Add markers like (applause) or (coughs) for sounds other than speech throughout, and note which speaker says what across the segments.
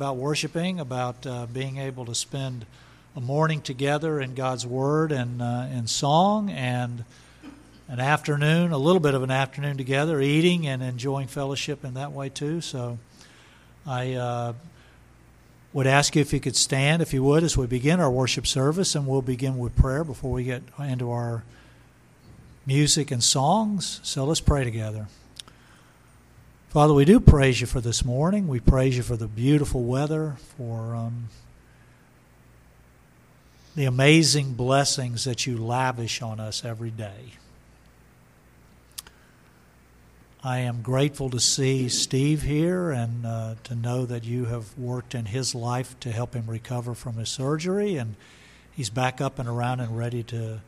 Speaker 1: about worshiping, about uh, being able to spend a morning together in God's Word and uh, in song, and an afternoon, a little bit of an afternoon together, eating and enjoying fellowship in that way too. So I uh, would ask you if you could stand, if you would, as we begin our worship service, and we'll begin with prayer before we get into our music and songs. So let's pray together. Father, we do praise you for this morning. We praise you for the beautiful weather, for um, the amazing blessings that you lavish on us every day. I am grateful to see Steve here and uh, to know that you have worked in his life to help him recover from his surgery. And he's back up and around and ready to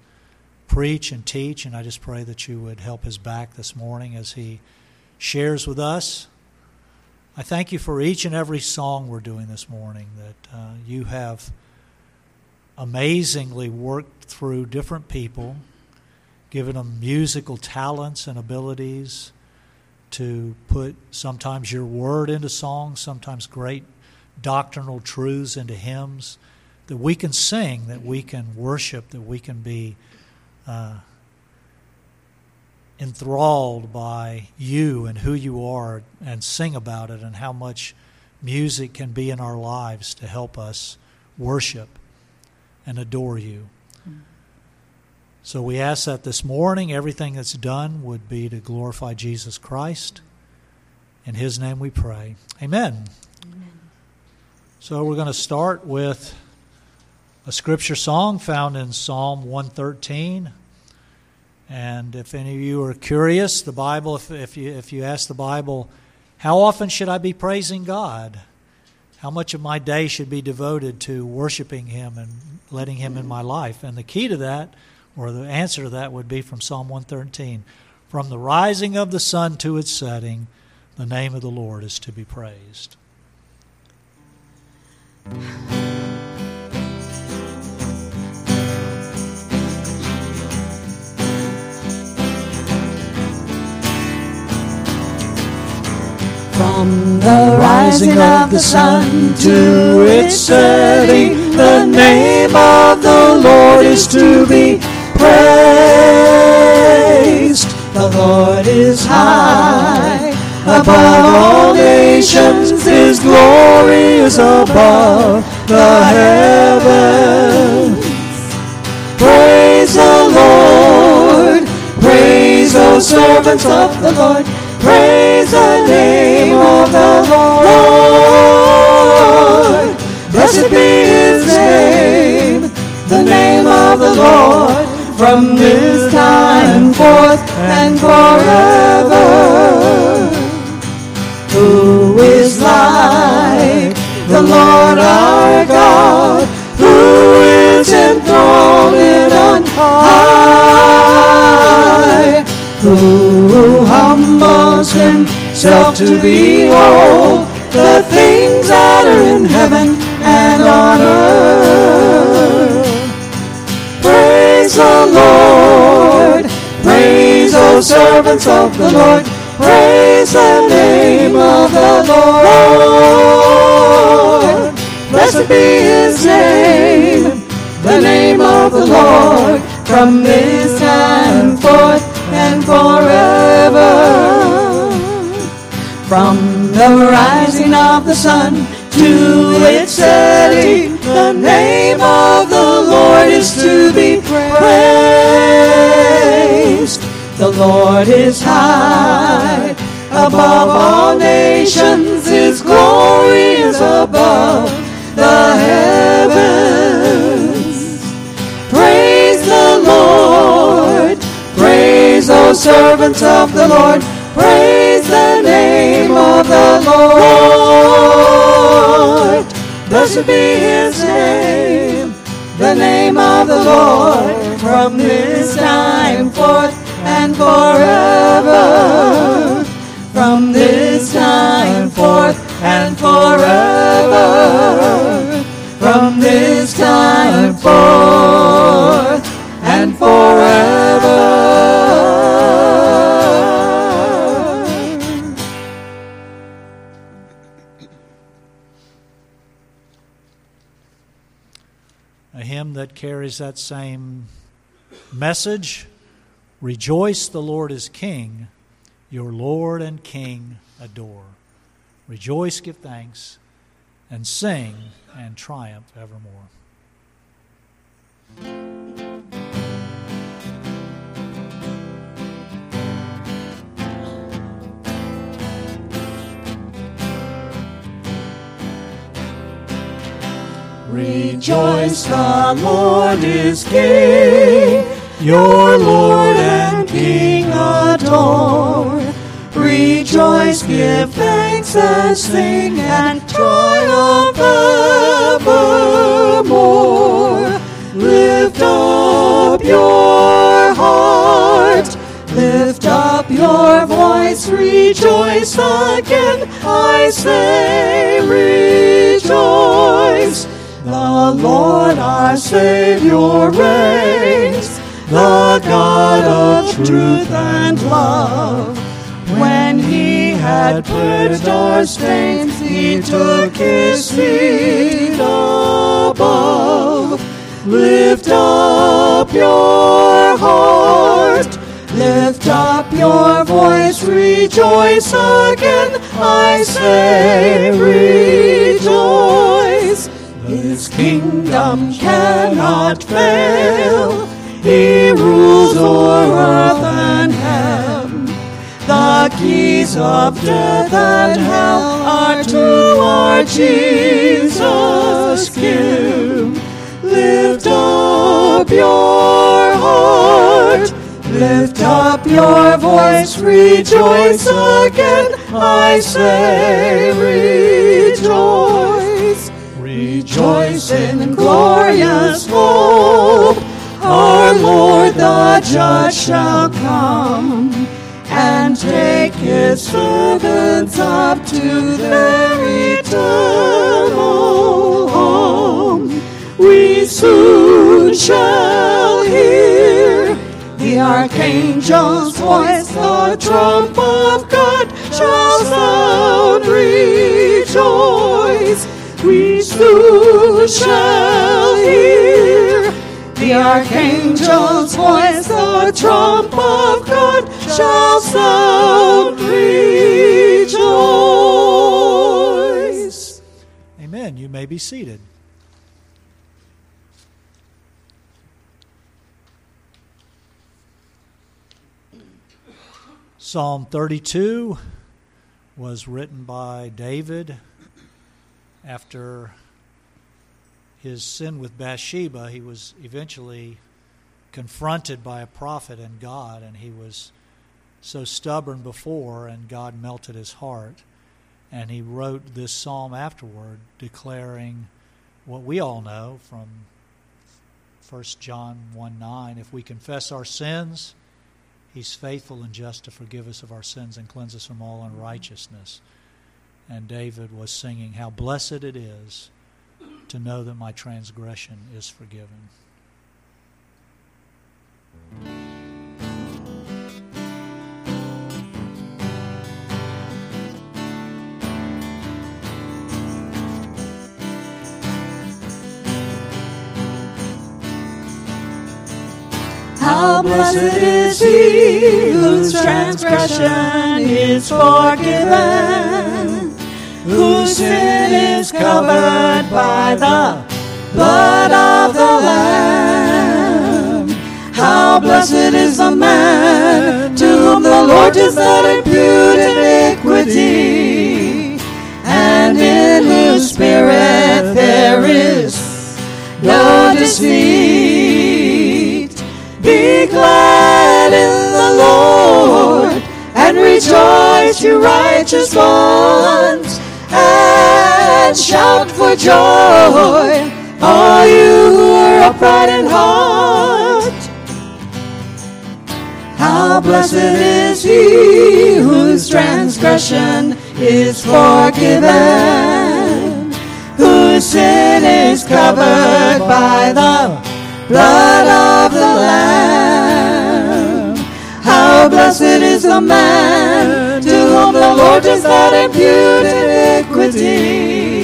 Speaker 1: preach and teach. And I just pray that you would help his back this morning as he shares with us. I thank you for each and every song we're doing this morning, that uh, you have amazingly worked through different people, given them musical talents and abilities to put sometimes your word into songs, sometimes great doctrinal truths into hymns that we can sing, that we can worship, that we can be. Uh, enthralled by you and who you are and sing about it and how much music can be in our lives to help us worship and adore you. So we ask that this morning everything that's done would be to glorify Jesus Christ. In his name we pray. Amen. Amen. So we're going to start with a scripture song found in Psalm 113. And if any of you are curious, the Bible, if, if, you, if you ask the Bible, how often should I be praising God? How much of my day should be devoted to worshiping Him and letting Him in my life? And the key to that, or the answer to that, would be from Psalm 113 From the rising of the sun to its setting, the name of the Lord is to be praised. From the rising of the sun to its setting, the name of the Lord is to be praised. The Lord is high above all nations, His glory is above the heavens. Praise the Lord, praise those servants of the Lord Praise the name of the Lord. Blessed be his name, the name of the Lord, from this time forth and forever. Who is like the Lord our God, who is enthroned on high? who himself to behold the things that are in heaven and on earth. Praise the Lord, praise, O servants of the Lord, praise the name of the Lord. Blessed be his name, the name of the Lord, from this time forth and forever. From the rising of the sun to its setting, the name of the Lord is to be praised. The Lord is high above all nations, His glory is above the heavens. Praise the Lord. Praise those servants of the Lord. Praise the name of the Lord. Blessed be his name, the name of the Lord, from this time forth and forever. From this time forth and forever. From this time forth and forever.
Speaker 2: Carries that same message Rejoice, the Lord is King, your Lord and King adore. Rejoice, give thanks, and sing and triumph evermore.
Speaker 1: Rejoice, the Lord is King, your Lord and King adore. Rejoice, give thanks and sing and triumph evermore. Lift up your heart, lift up your voice, rejoice again. I say, rejoice. The Lord our Savior reigns, the God of truth and love. When he had purged our stains, he took his seat above. Lift up your heart, lift up your voice, rejoice again. I say, rejoice. His kingdom cannot fail. He rules o'er earth and heaven. The keys of death and hell are to our Jesus give. Lift up your heart. Lift up your voice, rejoice again. I say, rejoice. Rejoice in glorious hope. Our Lord the Judge shall come and take his servants up to their eternal home. We soon shall hear the archangel's voice, the trump of God shall sound. Rejoice. We soon shall hear the archangel's voice, the trump of God shall sound. Rejoice.
Speaker 2: Amen. You may be seated. Psalm 32 was written by David after his sin with Bathsheba. He was eventually confronted by a prophet and God, and he was so stubborn before, and God melted his heart. And he wrote this psalm afterward, declaring what we all know from 1 John 1 9. If we confess our sins, he's faithful and just to forgive us of our sins and cleanse us from all unrighteousness. And David was singing, How blessed it is to know that my transgression is forgiven.
Speaker 1: How blessed is he whose transgression is forgiven, whose sin is covered by the blood of the Lamb. How blessed is the man to whom the Lord does not impute iniquity, and in whose spirit there is no deceit. Be glad in the Lord and rejoice, you righteous ones, and shout for joy, all you who are upright in heart. How blessed is he whose transgression is forgiven, whose sin is covered by the blood of the Lamb. How blessed is the man to whom the Lord does not impute iniquity,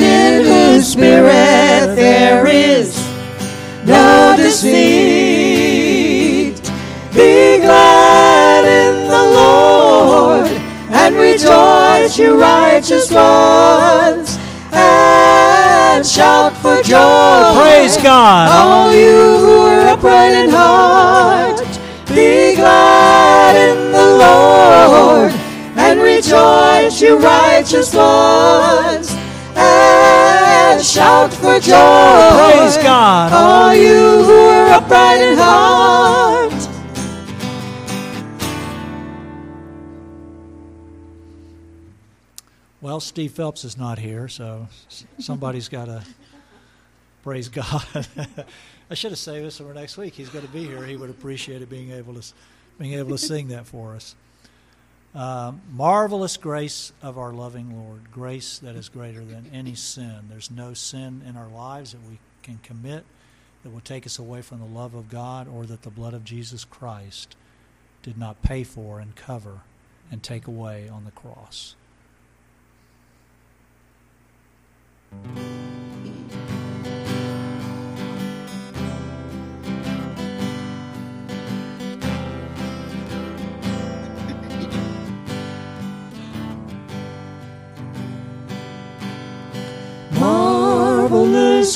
Speaker 1: and in whose spirit there seat. Be glad in the Lord and rejoice, you righteous ones, and shout for joy.
Speaker 2: Praise God.
Speaker 1: All you who are upright in heart, be glad in the Lord and rejoice, you righteous ones, and shout for joy.
Speaker 2: Praise God.
Speaker 1: All you who are upright in heart.
Speaker 2: Well, Steve Phelps is not here, so somebody's got to praise God. (laughs) I should have saved this for next week. He's going to be here. He would appreciate it being able to being able to sing that for us. Um, marvelous grace of our loving Lord, grace that is greater than any sin. There's no sin in our lives that we can commit that will take us away from the love of God or that the blood of Jesus Christ did not pay for and cover and take away on the cross.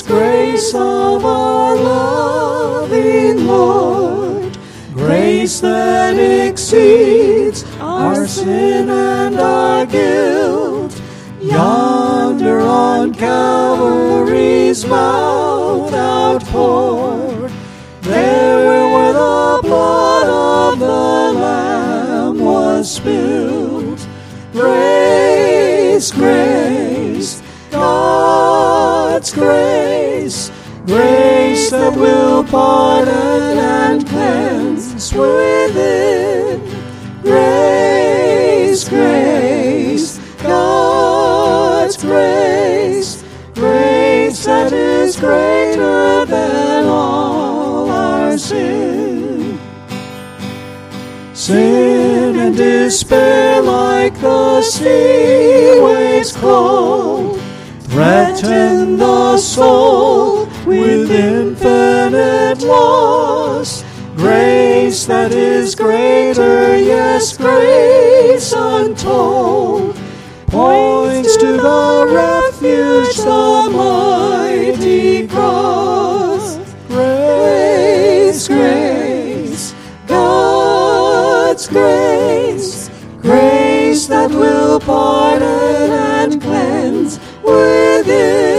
Speaker 1: Grace of our loving Lord, grace that exceeds our sin and our guilt. Yonder on Calvary's mount outpoured, there where the blood of the Lamb was spilled. Grace, grace, God's grace, grace that will pardon and cleanse within. Grace, grace, God's grace, grace that is greater than all our sin. Sin and despair like the sea waves cold threaten the soul infinite loss. Grace that is greater, yes, grace untold, points to the refuge, the mighty cross. Grace, grace, God's grace, grace that will pardon and cleanse within.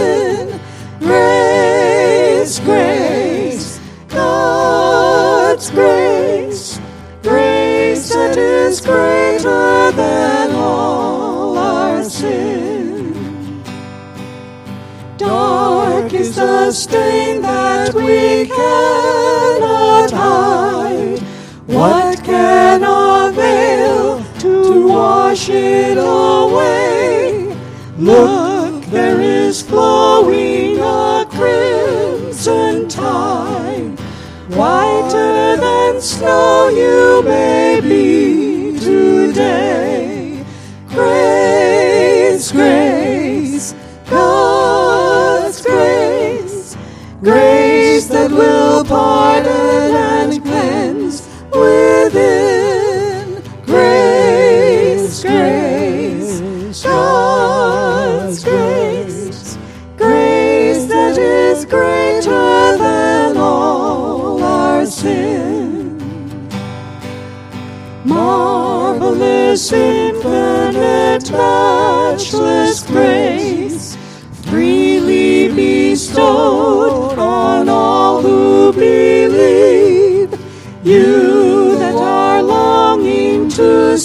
Speaker 1: Stain that we cannot hide. What can avail to wash it away? Look, there is flowing a crimson tide. Whiter than snow you may be today. Grace, grace, grace, that will pardon and cleanse within. Grace, grace, God's grace, grace that is greater than all our sin. Marvelous, infinite, matchless grace,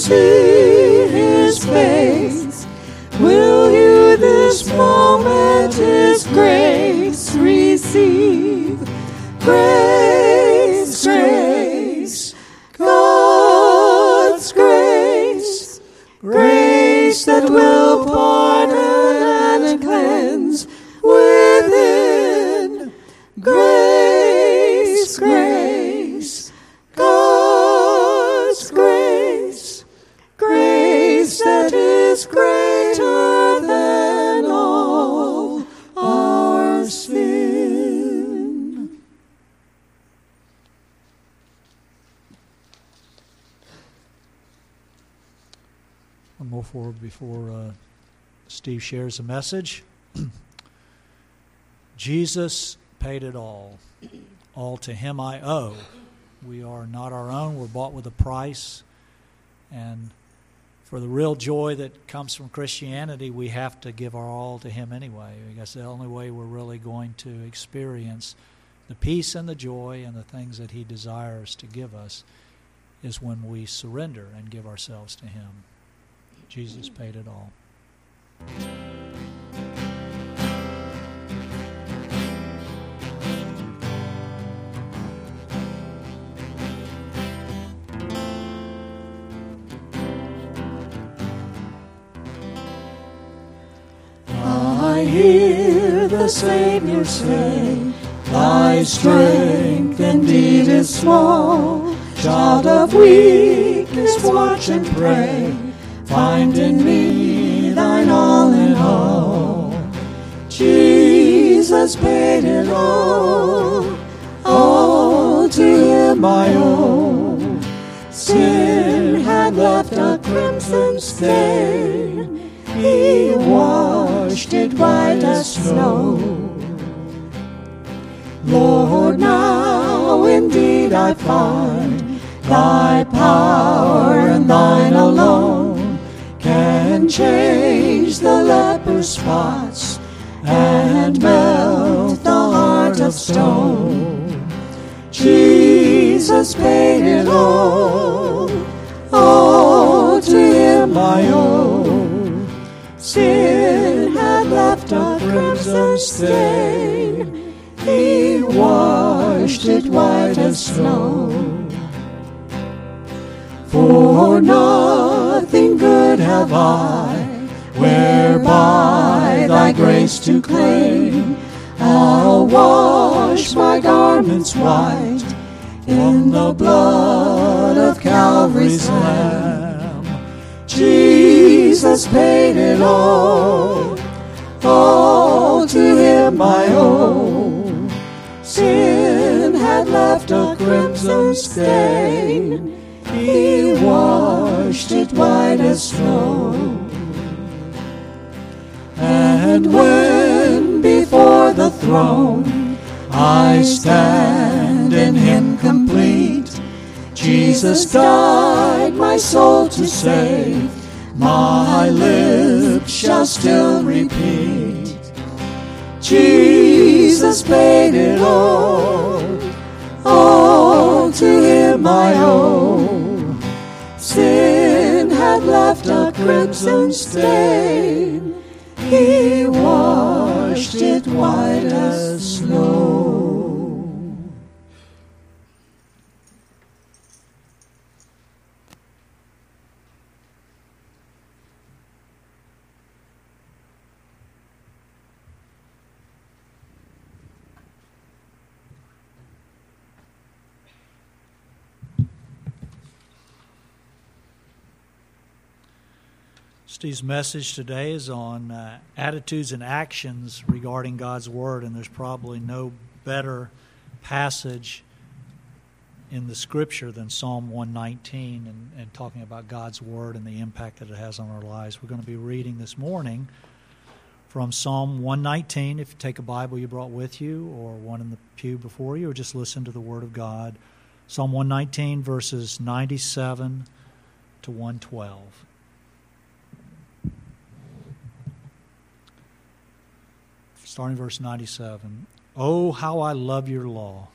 Speaker 1: see His face, will you this moment His grace receive? Grace,
Speaker 2: for before uh, Steve shares a message. (clears throat) Jesus paid it all. All to Him I owe. We are not our own. We're bought with a price. And for the real joy that comes from Christianity, we have to give our all to Him anyway. I guess the only way we're really going to experience the peace and the joy and the things that He desires to give us is when we surrender and give ourselves to Him. Jesus paid it all.
Speaker 1: I hear the Savior say, Thy strength indeed is small. Child of weakness, watch and pray. Find in me thine all in all. Jesus paid it all, all to him I owe. Sin had left a crimson stain, he washed it white as snow. Lord, now indeed I find thy power and thine alone can change the leper's spots and melt the heart of stone. Jesus paid it all, all to him I owe. Sin had left a crimson stain, he washed it white as snow. For nothing good have I, whereby thy grace to claim. I'll wash my garments white in the blood of Calvary's Lamb. Jesus paid it all, all to him I owe. Sin had left a crimson stain, he washed it white as snow. And when before the throne I stand in him complete, Jesus died my soul to save, my lips shall still repeat. Jesus paid it all, all to him I owe. Sin had left a crimson stain, he washed it white as snow.
Speaker 2: Steve's message today is on uh, attitudes and actions regarding God's Word, and there's probably no better passage in the Scripture than Psalm 119 and, and talking about God's Word and the impact that it has on our lives. We're going to be reading this morning from Psalm 119. If you take a Bible you brought with you, or one in the pew before you, or just listen to the Word of God. Psalm 119, verses 97 to 112. Starting verse 97. Oh, how I love your law!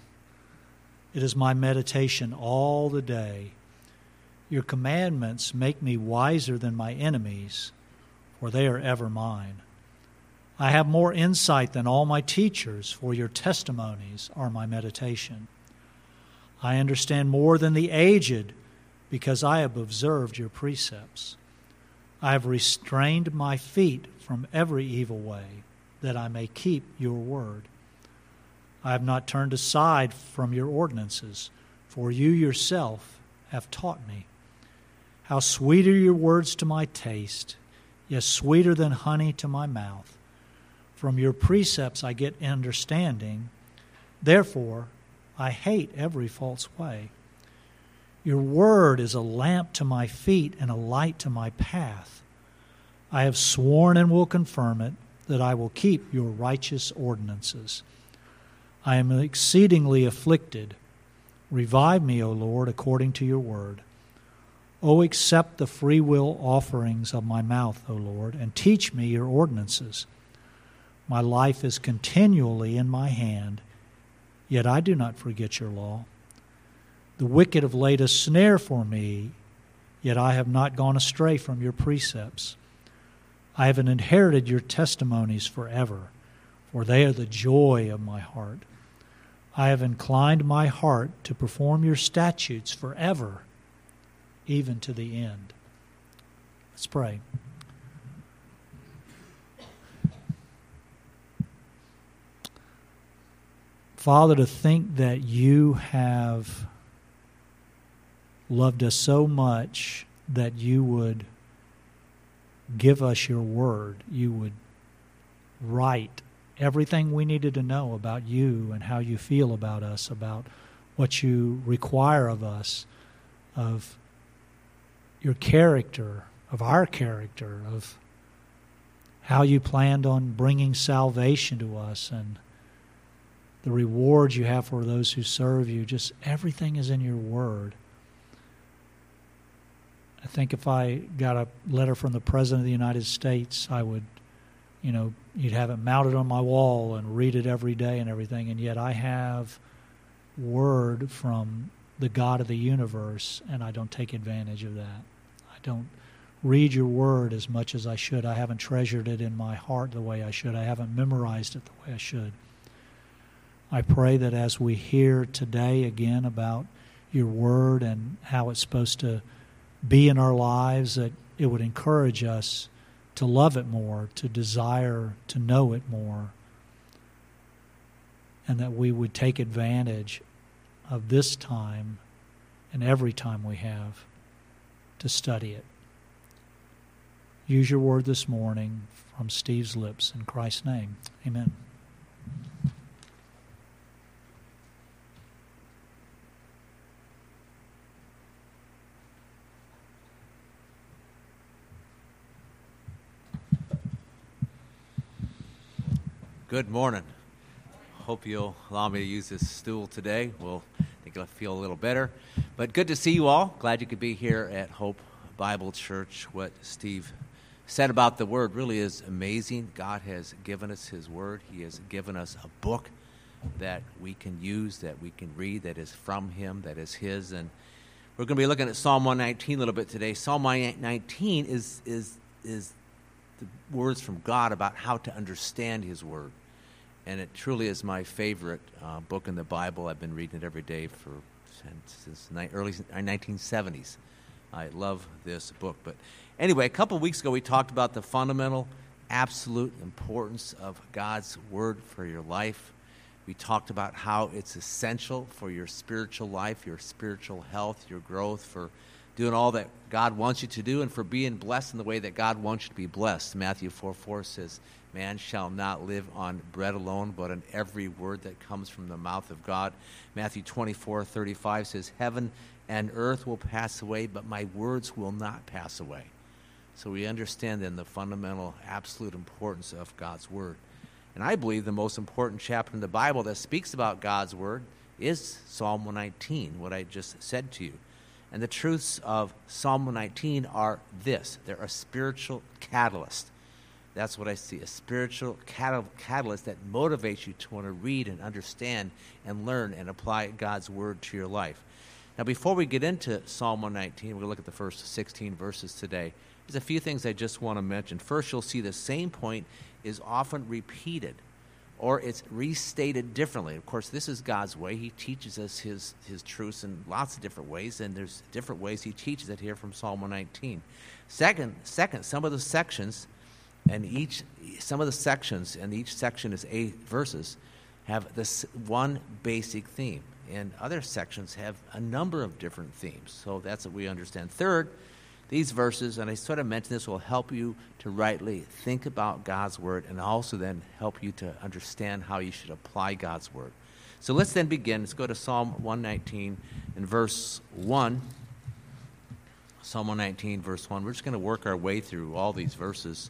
Speaker 2: It is my meditation all the day. Your commandments make me wiser than my enemies, for they are ever mine. I have more insight than all my teachers, for your testimonies are my meditation. I understand more than the aged, because I have observed your precepts. I have restrained my feet from every evil way that I may keep your word. I have not turned aside from your ordinances, for you yourself have taught me. How sweet are your words to my taste, yes, sweeter than honey to my mouth. From your precepts I get understanding. Therefore, I hate every false way. Your word is a lamp to my feet and a light to my path. I have sworn and will confirm it that I will keep your righteous ordinances. I am exceedingly afflicted. Revive me, O Lord, according to your word. O accept the free will offerings of my mouth, O Lord, and teach me your ordinances. My life is continually in my hand, yet I do not forget your law. The wicked have laid a snare for me, yet I have not gone astray from your precepts. I have inherited your testimonies forever, for they are the joy of my heart. I have inclined my heart to perform your statutes forever, even to the end. Let's pray. Father, to think that you have loved us so much that you would give us your word, you would write everything we needed to know about you and how you feel about us, about what you require of us, of your character, of our character, of how you planned on bringing salvation to us and the rewards you have for those who serve you. Just everything is in your word. I think if I got a letter from the President of the United States, I would, you know, you'd have it mounted on my wall and read it every day and everything. And yet I have word from the God of the universe, and I don't take advantage of that. I don't read your word as much as I should. I haven't treasured it in my heart the way I should. I haven't memorized it the way I should. I pray that as we hear today again about your word and how it's supposed to be in our lives, that it would encourage us to love it more, to desire to know it more, and that we would take advantage of this time and every time we have to study it. Use your word this morning from Steve's lips in Christ's name. Amen.
Speaker 3: Good morning. Hope you'll allow me to use this stool today. We'll think I'll feel a little better. But good to see you all. Glad you could be here at Hope Bible Church. What Steve said about the Word really is amazing. God has given us His Word, He has given us a book that we can use, that we can read, that is from Him, that is His. And we're going to be looking at Psalm 119 a little bit today. Psalm 119 is, is, is the words from God about how to understand His Word and it truly is my favorite uh, book in the Bible. I've been reading it every day for since ni- early 1970s. Uh, I love this book. But anyway, a couple weeks ago, we talked about the fundamental, absolute importance of God's Word for your life. We talked about how it's essential for your spiritual life, your spiritual health, your growth, for doing all that God wants you to do, and for being blessed in the way that God wants you to be blessed. Matthew 4 4 says, Man shall not live on bread alone, but on every word that comes from the mouth of God. Matthew 24, 35 says, Heaven and earth will pass away, but my words will not pass away. So we understand then the fundamental, absolute importance of God's word. And I believe the most important chapter in the Bible that speaks about God's word is Psalm 119, what I just said to you. And the truths of Psalm 119 are this they're a spiritual catalyst that's what I see a spiritual catalyst that motivates you to want to read and understand and learn and apply God's word to your life. Now, before we get into Psalm 119, we're going to look at the first 16 verses today. There's a few things I just want to mention. First, you'll see the same point is often repeated or it's restated differently. Of course, this is God's way. He teaches us his, his truths in lots of different ways, and there's different ways he teaches it here from Psalm 119. Second, second some of the sections and each some of the sections and each section is eight verses have this one basic theme. And other sections have a number of different themes. So that's what we understand. Third these verses and i sort of mentioned this will help you to rightly think about god's word and also then help you to understand how you should apply god's word. So let's then begin. Let's go to psalm 119 and verse 1 Psalm 119, verse 1. We're just going to work our way through all these verses.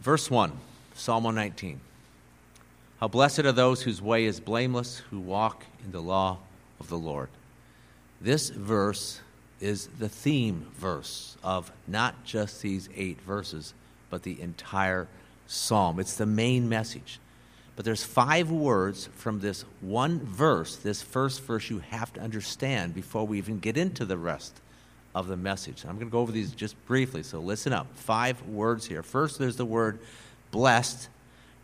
Speaker 3: Verse 1, Psalm 119. How blessed are those whose way is blameless, who walk in the law of the Lord. This verse is the theme verse of not just these eight verses, but the entire psalm. It's the main message. But there's five words from this one verse, this first verse you have to understand before we even get into the rest of the message. I'm going to go over these just briefly, so listen up. Five words here. First, there's the word blessed,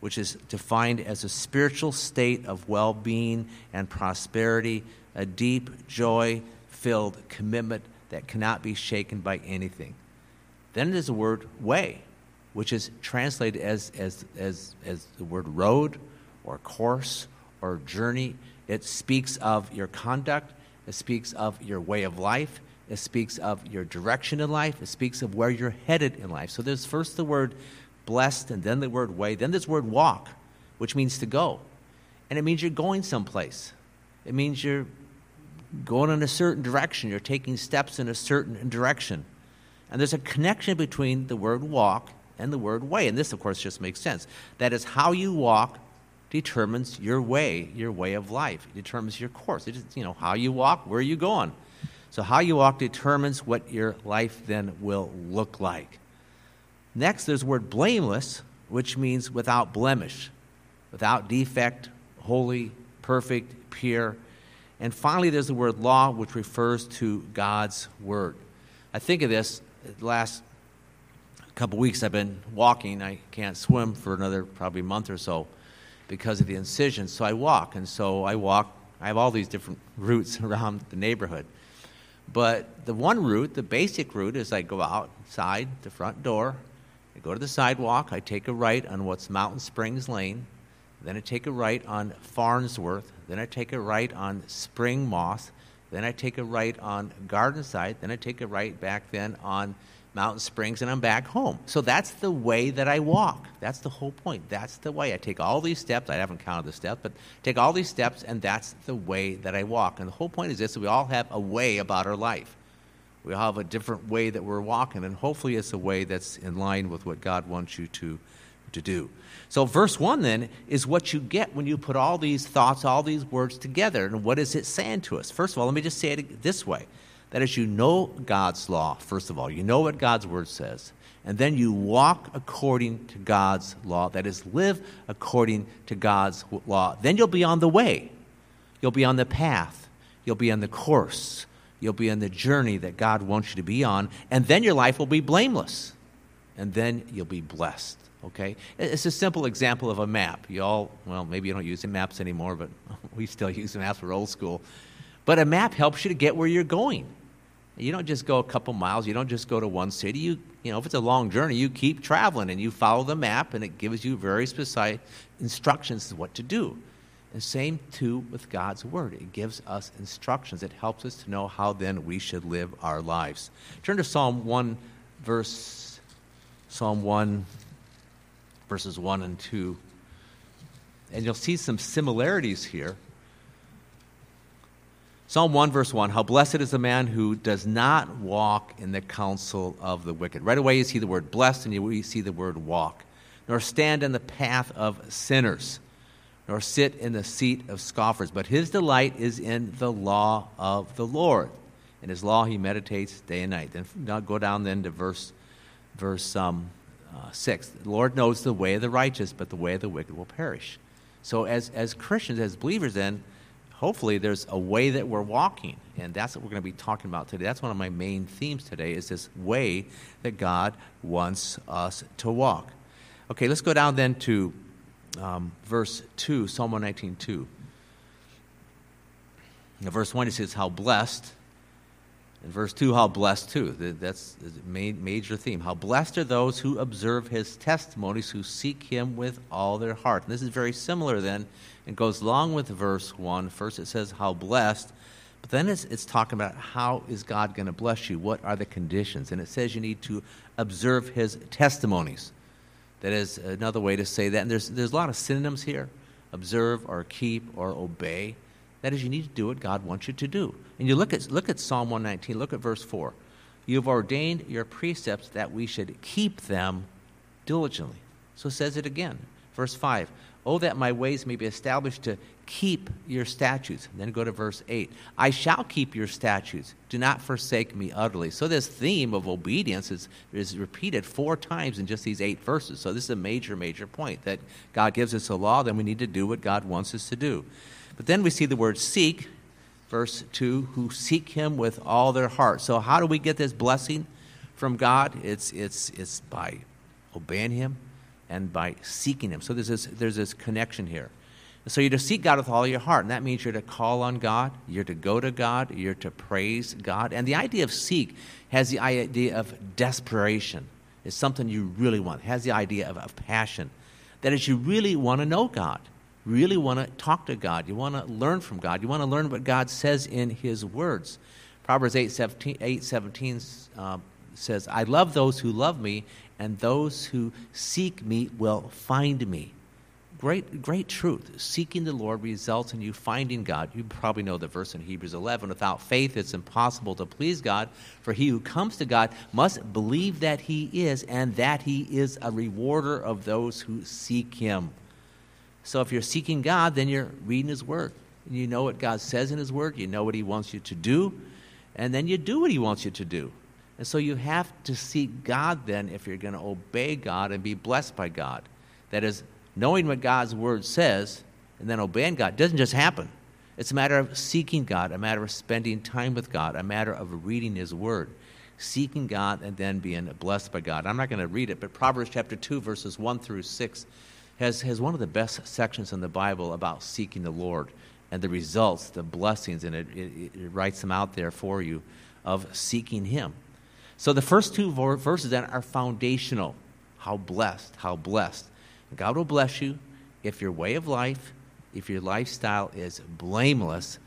Speaker 3: which is defined as a spiritual state of well being and prosperity, a deep, joy filled commitment that cannot be shaken by anything. Then there's the word way, which is translated as, as, as, as the word road or course or journey. It speaks of your conduct, it speaks of your way of life, it speaks of your direction in life, it speaks of where you're headed in life. So there's first the word blessed, and then the word way, then this word walk, which means to go. And it means you're going someplace. It means you're going in a certain direction, you're taking steps in a certain direction. And there's a connection between the word walk and the word way. And this, of course, just makes sense. That is, how you walk determines your way, your way of life. It determines your course. It is, you know, how you walk, where are you going? So, how you walk determines what your life then will look like. Next, there's the word blameless, which means without blemish, without defect, holy, perfect, pure. And finally, there's the word law, which refers to God's word. I think of this the last couple weeks I've been walking. I can't swim for another probably month or so because of the incision. So I walk, and so I walk. I have all these different (laughs) routes around the neighborhood. But the one route, the basic route, is I go outside the front door, I go to the sidewalk, I take a right on what's Mountain Springs Lane, then I take a right on Farnsworth, then I take a right on Spring Moss, then I take a right on Gardenside, then I take a right back then on Mountain Springs, and I'm back home. So that's the way that I walk. That's the whole point. That's the way. I take all these steps. I haven't counted the steps, but take all these steps, and that's the way that I walk. And the whole point is this we all have a way about our life. We all have a different way that we're walking, and hopefully it's a way that's in line with what God wants you to, to do. So, verse 1 then is what you get when you put all these thoughts, all these words together. And what is it saying to us? First of all, let me just say it this way that is, you know God's law, first of all. You know what God's word says. And then you walk according to God's law. That is, live according to God's law. Then you'll be on the way. You'll be on the path. You'll be on the course. You'll be on the journey that God wants you to be on. And then your life will be blameless. And then you'll be blessed. Okay? It's a simple example of a map. You all, well, maybe you don't use maps anymore, but (laughs) we still use maps. We're old school. But a map helps you to get where you're going. You don't just go a couple miles. You don't just go to one city. You, you know, if it's a long journey, you keep traveling and you follow the map, and it gives you very specific instructions of what to do. And same too with God's word. It gives us instructions. It helps us to know how then we should live our lives. Turn to Psalm one, verse Psalm one, verses one and two, and you'll see some similarities here Psalm 1, verse 1 How blessed is the man who does not walk in the counsel of the wicked. Right away, you see the word blessed and you see the word walk. Nor stand in the path of sinners, nor sit in the seat of scoffers. But his delight is in the law of the Lord. In his law he meditates day and night. Then go down then to verse, verse um, uh, 6. The Lord knows the way of the righteous, but the way of the wicked will perish. So, as, as Christians, as believers, then, hopefully there's a way that we're walking and that's what we're going to be talking about today. That's one of my main themes today is this way that god wants us to walk. Okay let's go down then to um, verse 2 psalm 119 2 in verse 1 it says how blessed in verse 2 how blessed too. That's the major theme. How blessed are those who observe his testimonies who seek him with all their heart. And this is very similar then it goes along with verse 1. First, it says, How blessed. But then it's, it's talking about how is God going to bless you? What are the conditions? And it says you need to observe his testimonies. That is another way to say that. And there's, there's a lot of synonyms here observe or keep or obey. That is, you need to do what God wants you to do. And you look at, look at Psalm 119, look at verse 4. You have ordained your precepts that we should keep them diligently. So it says it again. Verse 5 Oh, that my ways may be established to keep your statutes. Then go to verse 8. I shall keep your statutes. Do not forsake me utterly. So this theme of obedience is, is repeated four times in just these eight verses. So this is a major, major point that God gives us a law, then we need to do what God wants us to do. But then we see the word seek, verse 2, who seek him with all their heart. So how do we get this blessing from God? It's, it's, it's by obeying him and by seeking him. So there's this, there's this connection here. So you're to seek God with all your heart, and that means you're to call on God, you're to go to God, you're to praise God. And the idea of seek has the idea of desperation. It's something you really want. It has the idea of, of passion. That is, you really want to know God, really want to talk to God, you want to learn from God, you want to learn what God says in His words. Proverbs 8 17, 8, 17 uh, says, I love those who love me, and those who seek me will find me great, great truth. Seeking the Lord results in you finding God. You probably know the verse in Hebrews 11 without faith, it's impossible to please God. For he who comes to God must believe that he is, and that he is a rewarder of those who seek him. So if you're seeking God, then you're reading his word. You know what God says in his word, you know what he wants you to do, and then you do what he wants you to do. And so you have to seek God then if you're going to obey God and be blessed by God. That is, knowing what God's word says and then obeying God doesn't just happen. It's a matter of seeking God, a matter of spending time with God, a matter of reading His Word, seeking God and then being blessed by God. I'm not going to read it, but Proverbs chapter 2, verses 1 through 6 has, has one of the best sections in the Bible about seeking the Lord and the results, the blessings, and it, it, it writes them out there for you of seeking Him. So the first two verses then are foundational. How blessed, how blessed. God will bless you if your way of life, if your lifestyle is blameless.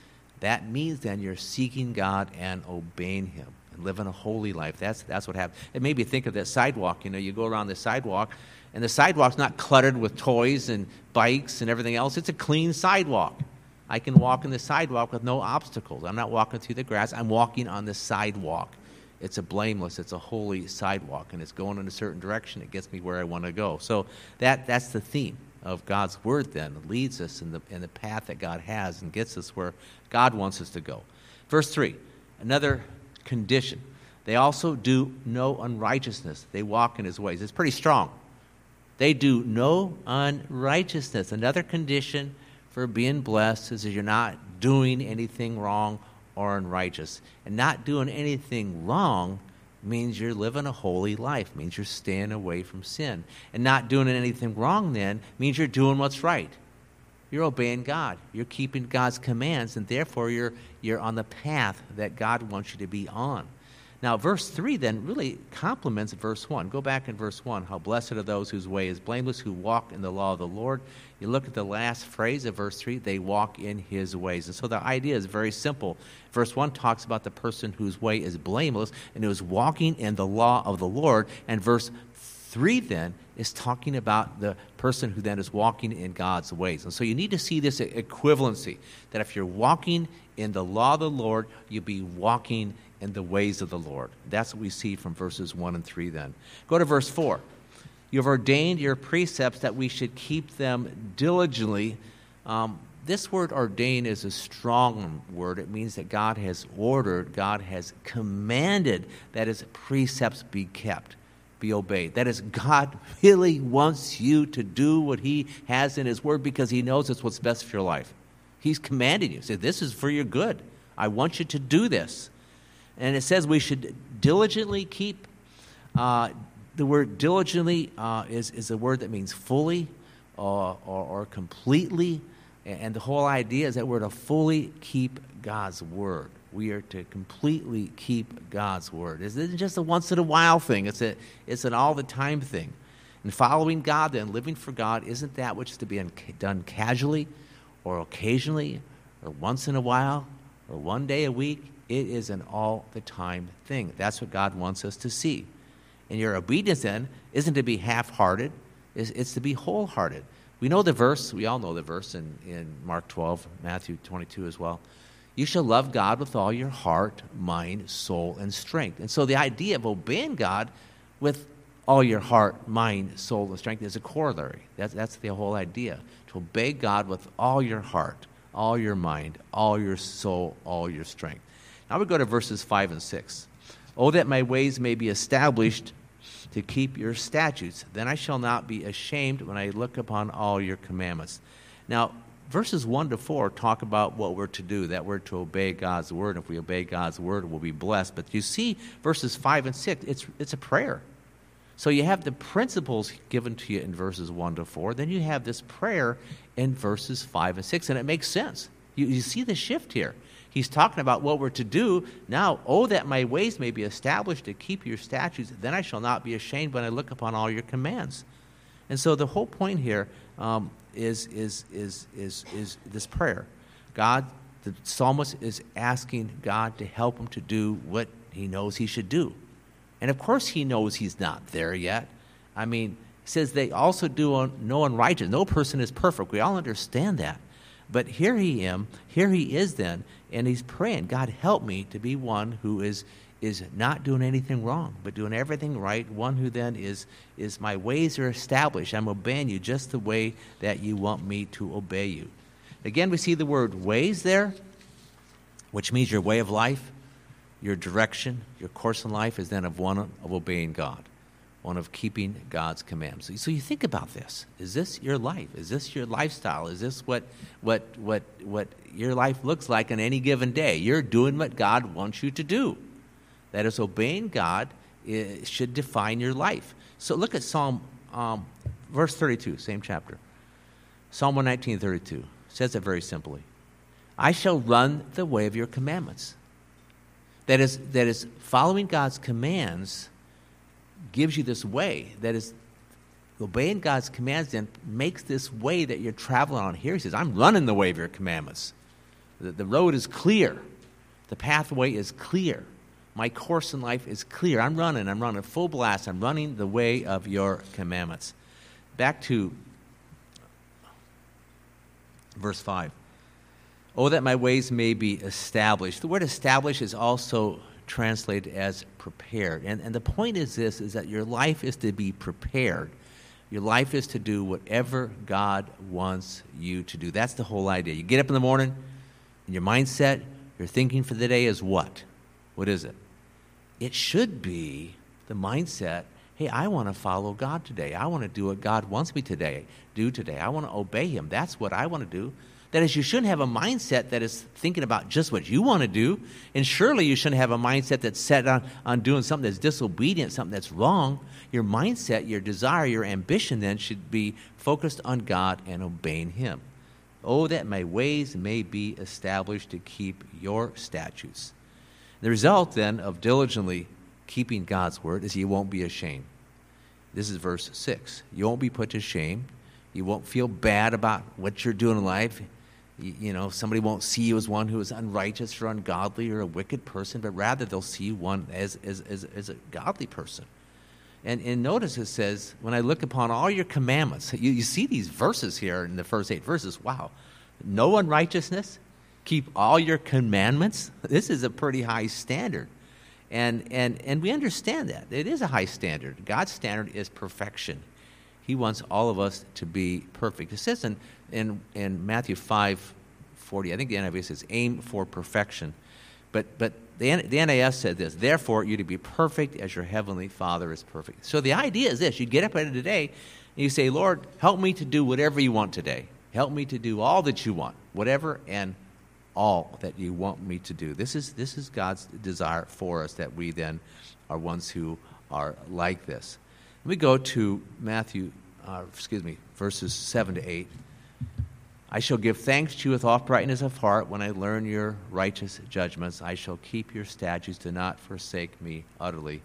Speaker 3: That means then you're seeking God and obeying Him and living a holy life. That's, that's what happens. And maybe think of that sidewalk. You know, you go around the sidewalk, and the sidewalk's not cluttered with toys and bikes and everything else. It's a clean sidewalk. I can walk in the sidewalk with no obstacles. I'm not walking through the grass, I'm walking on the sidewalk. It's a blameless, it's a holy sidewalk, and it's going in a certain direction. It gets me where I want to go. So that, that's the theme of God's word then. Leads us in the, in the path that God has and gets us where God wants us to go. Verse 3, another condition. They also do no unrighteousness. They walk in his ways. It's pretty strong. They do no unrighteousness. Another condition for being blessed is that you're not doing anything wrong or unrighteous. And not doing anything wrong means you're living a holy life, means you're staying away from sin. And not doing anything wrong then means you're doing what's right. You're obeying God. You're keeping God's commands, and therefore you're, you're on the path that God wants you to be on. Now, verse 3 then really complements verse 1. Go back in verse 1. How blessed are those whose way is blameless, who walk in the law of the Lord. You look at the last phrase of verse 3, they walk in his ways. And so the idea is very simple. Verse 1 talks about the person whose way is blameless and who is walking in the law of the Lord. And verse 3 then is talking about the person who then is walking in God's ways. And so you need to see this equivalency that if you're walking in the law of the Lord, you'll be walking in the ways of the Lord. That's what we see from verses 1 and 3 then. Go to verse 4. You have ordained your precepts that we should keep them diligently. Um, this word ordain is a strong word. It means that God has ordered, God has commanded that his precepts be kept, be obeyed. That is, God (laughs) really wants you to do what he has in his word because he knows it's what's best for your life. He's commanding you. Say, this is for your good. I want you to do this. And it says we should diligently keep. Uh, the word diligently uh, is, is a word that means fully or, uh, or, or completely. And the whole idea is that we're to fully keep God's word. We are to completely keep God's word. It's just a once in a while thing, it's, a, it's an all the time thing. And following God and living for God isn't that which is to be done casually or occasionally or once in a while or one day a week. It is an all the time thing. That's what God wants us to see. And your obedience then isn't to be half hearted, it's, it's to be wholehearted. We know the verse, we all know the verse in, in Mark 12, Matthew 22 as well. You shall love God with all your heart, mind, soul, and strength. And so the idea of obeying God with all your heart, mind, soul, and strength is a corollary. That's, that's the whole idea. To obey God with all your heart, all your mind, all your soul, all your strength. Now we go to verses 5 and 6. Oh, that my ways may be established to keep your statutes. Then I shall not be ashamed when I look upon all your commandments. Now, verses 1 to 4 talk about what we're to do, that we're to obey God's word. If we obey God's word, we'll be blessed. But you see, verses 5 and 6, it's, it's a prayer. So you have the principles given to you in verses 1 to 4. Then you have this prayer in verses 5 and 6. And it makes sense. You, you see the shift here. He's talking about what we're to do. Now, oh, that my ways may be established to keep your statutes, then I shall not be ashamed when I look upon all your commands. And so the whole point here um, is is, is, is, is this prayer. God, the psalmist is asking God to help him to do what he knows he should do. And of course, he knows he's not there yet. I mean, he says they also do no unrighteous. No person is perfect. We all understand that. But here he am, here he is then, and he's praying, God help me to be one who is is not doing anything wrong, but doing everything right. One who then is is my ways are established. I'm obeying you just the way that you want me to obey you. Again, we see the word ways there, which means your way of life, your direction, your course in life is then of one of obeying God one of keeping God's commands. So you think about this. Is this your life? Is this your lifestyle? Is this what, what, what, what your life looks like on any given day? You're doing what God wants you to do. That is, obeying God should define your life. So look at Psalm, um, verse 32, same chapter. Psalm 119, 32 says it very simply I shall run the way of your commandments. That is, that is following God's commands gives you this way that is obeying God's commands then makes this way that you're traveling on here. He says, I'm running the way of your commandments. The, the road is clear, the pathway is clear. My course in life is clear. I'm running, I'm running full blast. I'm running the way of your commandments. Back to verse 5. Oh, that my ways may be established. The word established is also translated as prepared. And, and the point is this, is that your life is to be prepared. Your life is to do whatever God wants you to do. That's the whole idea. You get up in the morning, and your mindset, your thinking for the day is what? What is it? It should be the mindset hey, I want to follow God today. I want to do what God wants me today, do today. I want to obey Him. That's what I want to do. That is, you shouldn't have a mindset that is thinking about just what you want to do. And surely you shouldn't have a mindset that's set on, on doing something that's disobedient, something that's wrong. Your mindset, your desire, your ambition then should be focused on God and obeying Him. Oh, that my ways may be established to keep your statutes. The result then of diligently keeping God's word is you won't be ashamed. This is verse 6. You won't be put to shame. You won't feel bad about what you're doing in life you, know, somebody won't see you as one who is unrighteous or ungodly or a wicked person, but rather they'll see one as, as, as, as a godly person. And, and notice it says, when I look upon all your commandments, you, you see these verses here in the first eight verses. Wow. No unrighteousness, keep all your commandments. (laughs) This is a pretty high standard. And, and, and we understand that. It is a high standard. God's standard is perfection. He wants all of us to be perfect. It says in, in, in Matthew 5 40, I think the NIV says, aim for perfection. But, but the, the NAS said this, therefore, you to be perfect as your heavenly Father is perfect. So the idea is this you get up at today and you say, Lord, help me to do whatever you want today. Help me to do all that you want, whatever and all that you want me to do. This is, this is God's desire for us that we then are ones who are like this. Let me go to Matthew, uh, excuse me, verses 7 to 8. I shall give thanks to you with uprightness of heart when I learn your righteous judgments. I shall keep your statutes, do not forsake me utterly.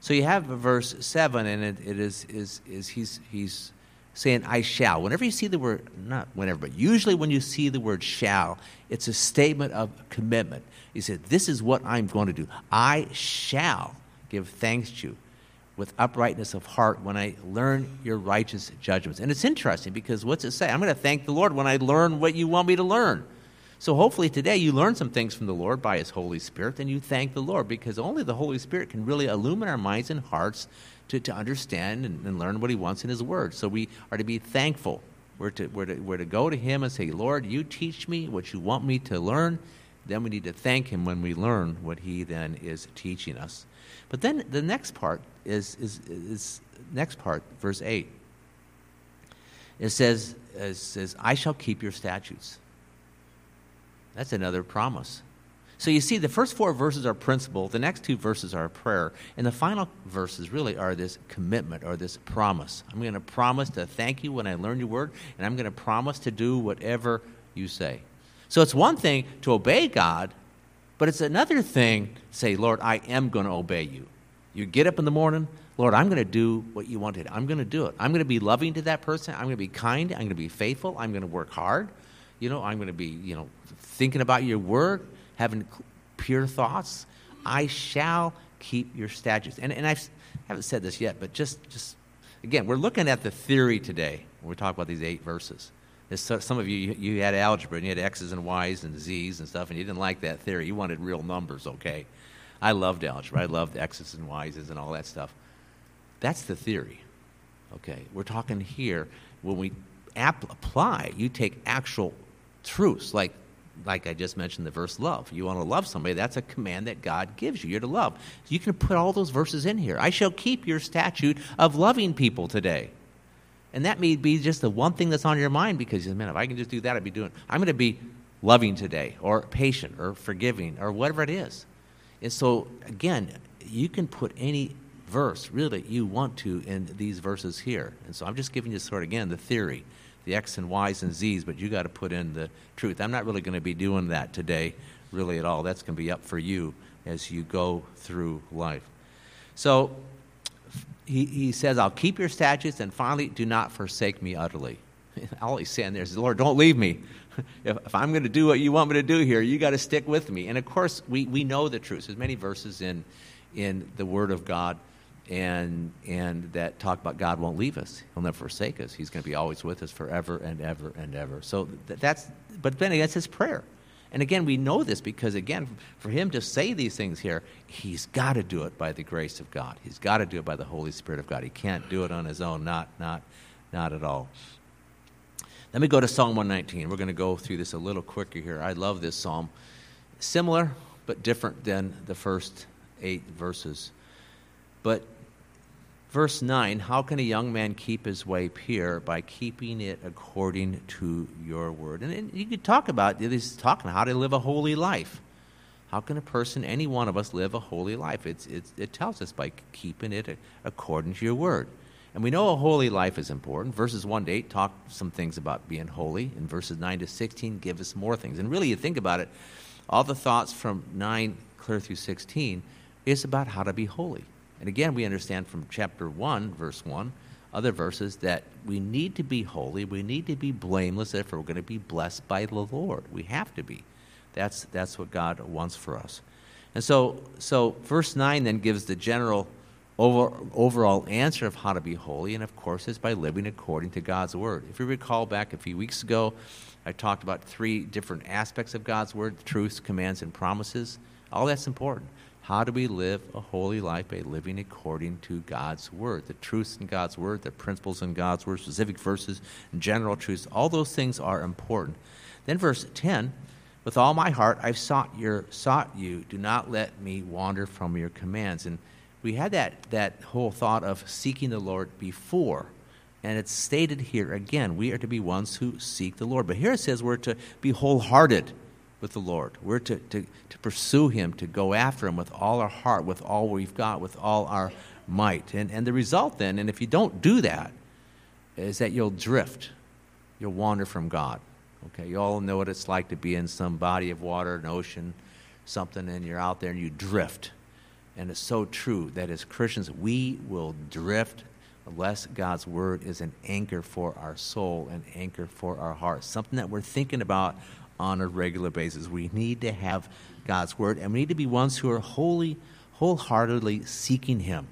Speaker 3: So you have verse 7, and it, it is, is, is he's, he's saying, I shall. Whenever you see the word, not whenever, but usually when you see the word shall, it's a statement of commitment. He said, This is what I'm going to do. I shall give thanks to you. With uprightness of heart when I learn your righteous judgments. And it's interesting because what's it say? I'm going to thank the Lord when I learn what you want me to learn. So hopefully today you learn some things from the Lord by His Holy Spirit, and you thank the Lord because only the Holy Spirit can really illumine our minds and hearts to, to understand and, and learn what He wants in His Word. So we are to be thankful. We're to, we're, to, we're to go to Him and say, Lord, you teach me what you want me to learn. Then we need to thank Him when we learn what He then is teaching us. But then the next part is, is, is next part, verse 8. It says, it says, I shall keep your statutes. That's another promise. So you see, the first four verses are principle, the next two verses are prayer, and the final verses really are this commitment or this promise. I'm going to promise to thank you when I learn your word, and I'm going to promise to do whatever you say. So it's one thing to obey God, but it's another thing say, Lord, I am going to obey you. You get up in the morning, Lord, I'm going to do what you wanted. I'm going to do it. I'm going to be loving to that person. I'm going to be kind. I'm going to be faithful. I'm going to work hard. You know, I'm going to be, you know, thinking about your word, having pure thoughts. I shall keep your statutes. And, and I've, I haven't said this yet, but just, just again, we're looking at the theory today when we talk about these eight verses. So, some of you, you had algebra and you had X's and Y's and Z's and stuff, and you didn't like that theory. You wanted real numbers, okay? I loved algebra. I loved X's and Y's and all that stuff. That's the theory, okay? We're talking here when we ap- apply, you take actual truths like like I just mentioned, the verse love. You want to love somebody, that's a command that God gives you. You're to love. You can put all those verses in here. I shall keep your statute of loving people today. And that may be just the one thing that's on your mind because, man, if I can just do that, I'd be doing I'm going to be loving today, or patient, or forgiving, or whatever it is. And so, again, you can put any verse really you want to in these verses here. And so I'm just giving you sort of, again, the theory the X and Y's and Z's, but you got to put in the truth. I'm not really going to be doing that today, really at all. That's going to be up for you as you go through life. So he, he says, I'll keep your statutes, and finally, do not forsake me utterly. (laughs) All he's saying there is, Lord, don't leave me. (laughs) if, if I'm going to do what you want me to do here, you got to stick with me. And of course, we, we know the truth. There's many verses in, in the Word of God and and that talk about God won't leave us. He'll never forsake us. He's going to be always with us forever and ever and ever. So that's but then again, that's his prayer. And again, we know this because again, for him to say these things here, he's got to do it by the grace of God. He's got to do it by the Holy Spirit of God. He can't do it on his own. Not not not at all. Let me go to Psalm 119. We're going to go through this a little quicker here. I love this psalm. Similar but different than the first eight verses. But Verse 9 How can a young man keep his way pure? By keeping it according to your word. And, and you could talk about, he's talking about how to live a holy life. How can a person, any one of us, live a holy life? It's, it's, it tells us by keeping it according to your word. And we know a holy life is important. Verses 1 to 8 talk some things about being holy, and verses 9 to 16 give us more things. And really, you think about it, all the thoughts from 9 clear through 16 is about how to be holy. And again, we understand from chapter 1, verse 1, other verses, that we need to be holy, we need to be blameless if we're going to be blessed by the Lord. We have to be. That's, that's what God wants for us. And so, so verse 9 then gives the general over, overall answer of how to be holy, and of course, is by living according to God's word. If you recall back a few weeks ago, I talked about three different aspects of God's word truths, commands, and promises. All that's important. How do we live a holy life by living according to God's Word? The truths in God's Word, the principles in God's Word, specific verses, general truths, all those things are important. Then verse 10, with all my heart I've sought your sought you. Do not let me wander from your commands. And we had that, that whole thought of seeking the Lord before. And it's stated here again, we are to be ones who seek the Lord. But here it says we're to be wholehearted with the Lord. We're to, to, to pursue Him, to go after Him with all our heart, with all we've got, with all our might. And, and the result then, and if you don't do that, is that you'll drift. You'll wander from God. Okay, you all know what it's like to be in some body of water, an ocean, something, and you're out there and you drift. And it's so true that as Christians, we will drift unless God's word is an anchor for our soul, an anchor for our heart, something that we're thinking about on a regular basis. We need to have God's word, and we need to be ones who are wholly, wholeheartedly seeking Him.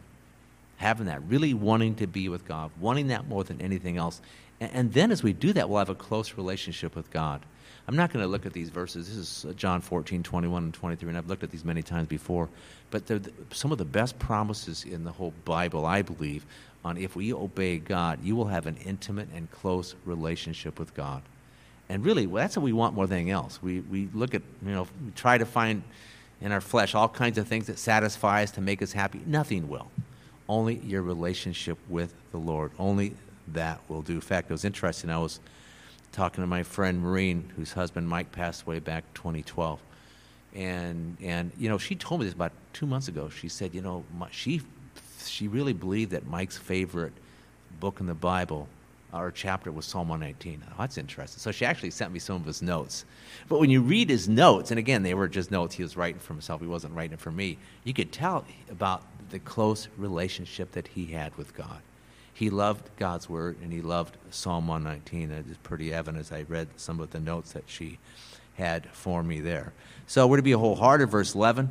Speaker 3: having that, really wanting to be with God, wanting that more than anything else. And, and then as we do that, we'll have a close relationship with God. I'm not going to look at these verses. This is uh, John 14, 21, and 23, and I've looked at these many times before. But they're some of the best promises in the whole Bible, I believe, on if we obey God, you will have an intimate and close relationship with God. And really, well, that's what we want more than anything else. We, we look at, you know, we try to find in our flesh all kinds of things that satisfy us to make us happy. Nothing will. Only your relationship with the Lord. Only that will do. In fact, it was interesting. I was talking to my friend Maureen, whose husband Mike passed away back 2012. And, and you know, she told me this about two months ago. She said, you know, my, she, she really believed that Mike's favorite book in the Bible or chapter was Psalm 119. Oh, that's interesting. So she actually sent me some of his notes. But when you read his notes, and again, they were just notes he was writing for himself, he wasn't writing for me, you could tell about the close relationship that he had with God. He loved God's word and he loved Psalm 119. It is pretty evident as I read some of the notes that she had for me there. So we're to be wholehearted, verse 11.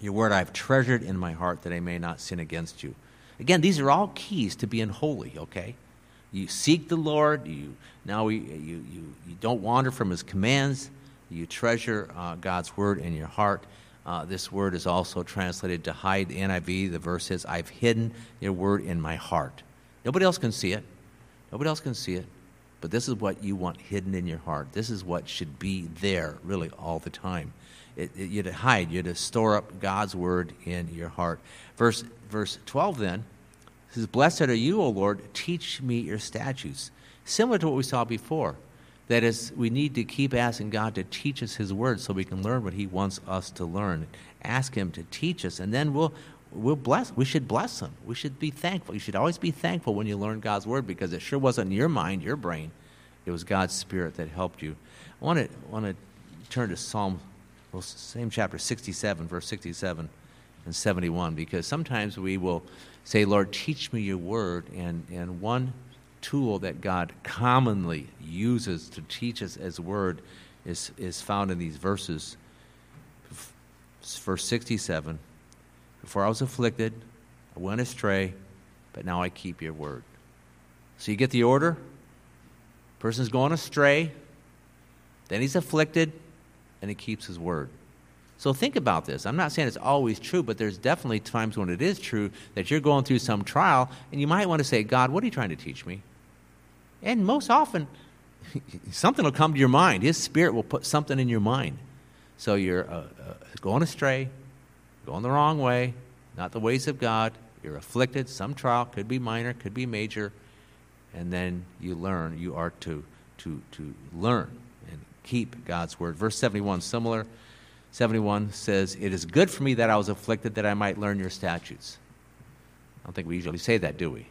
Speaker 3: Your word I've treasured in my heart that I may not sin against you. Again, these are all keys to being holy, okay? You seek the Lord. You now you you you don't wander from His commands. You treasure uh, God's word in your heart. Uh, this word is also translated to hide. The NIV, the verse says, "I've hidden your word in my heart." Nobody else can see it. Nobody else can see it. But this is what you want hidden in your heart. This is what should be there, really, all the time. It, it, you're to hide. You're to store up God's word in your heart. Verse verse 12 then says, Blessed are you, O Lord, teach me your statutes. Similar to what we saw before. That is, we need to keep asking God to teach us His word so we can learn what He wants us to learn. Ask Him to teach us, and then we'll, we'll bless. We should bless Him. We should be thankful. You should always be thankful when you learn God's word because it sure wasn't your mind, your brain. It was God's Spirit that helped you. I want to, want to turn to Psalm, well, same chapter, 67, verse 67 and 71, because sometimes we will say, Lord, teach me your word. And, and one tool that God commonly uses to teach us as word is, is found in these verses. Verse 67 Before I was afflicted, I went astray, but now I keep your word. So you get the order? Person's going astray, then he's afflicted, and he keeps his word. So think about this. I'm not saying it's always true, but there's definitely times when it is true that you're going through some trial and you might want to say, God, what are you trying to teach me? And most often, (laughs) something will come to your mind. His Spirit will put something in your mind. So you're uh, uh, going astray, going the wrong way, not the ways of God. You're afflicted. Some trial could be minor, could be major. And then you learn. You are to, to, to learn and keep God's word. Verse 71, similar. 71 says, It is good for me that I was afflicted that I might learn your statutes. I don't think we usually say that, do we?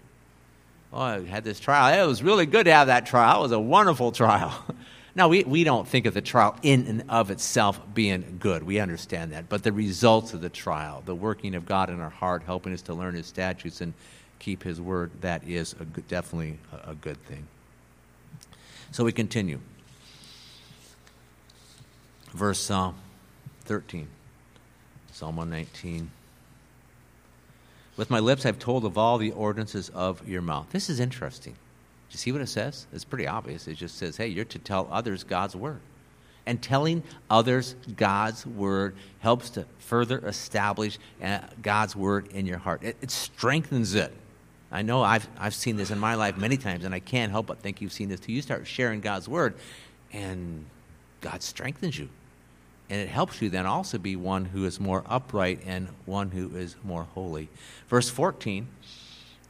Speaker 3: Oh, I had this trial. It was really good to have that trial. It was a wonderful trial. (laughs) now, we, we don't think of the trial in and of itself being good. We understand that. But the results of the trial, the working of God in our heart, helping us to learn His statutes and keep His word, that is a good, definitely a, a good thing. So we continue. Verse. Uh, 13. Psalm 119. With my lips I've told of all the ordinances of your mouth. This is interesting. Do you see what it says? It's pretty obvious. It just says, hey, you're to tell others God's word. And telling others God's word helps to further establish uh, God's word in your heart. It, it strengthens it. I know I've, I've seen this in my life many times, and I can't help but think you've seen this too. You start sharing God's word, and God strengthens you. And it helps you then also be one who is more upright and one who is more holy. Verse 14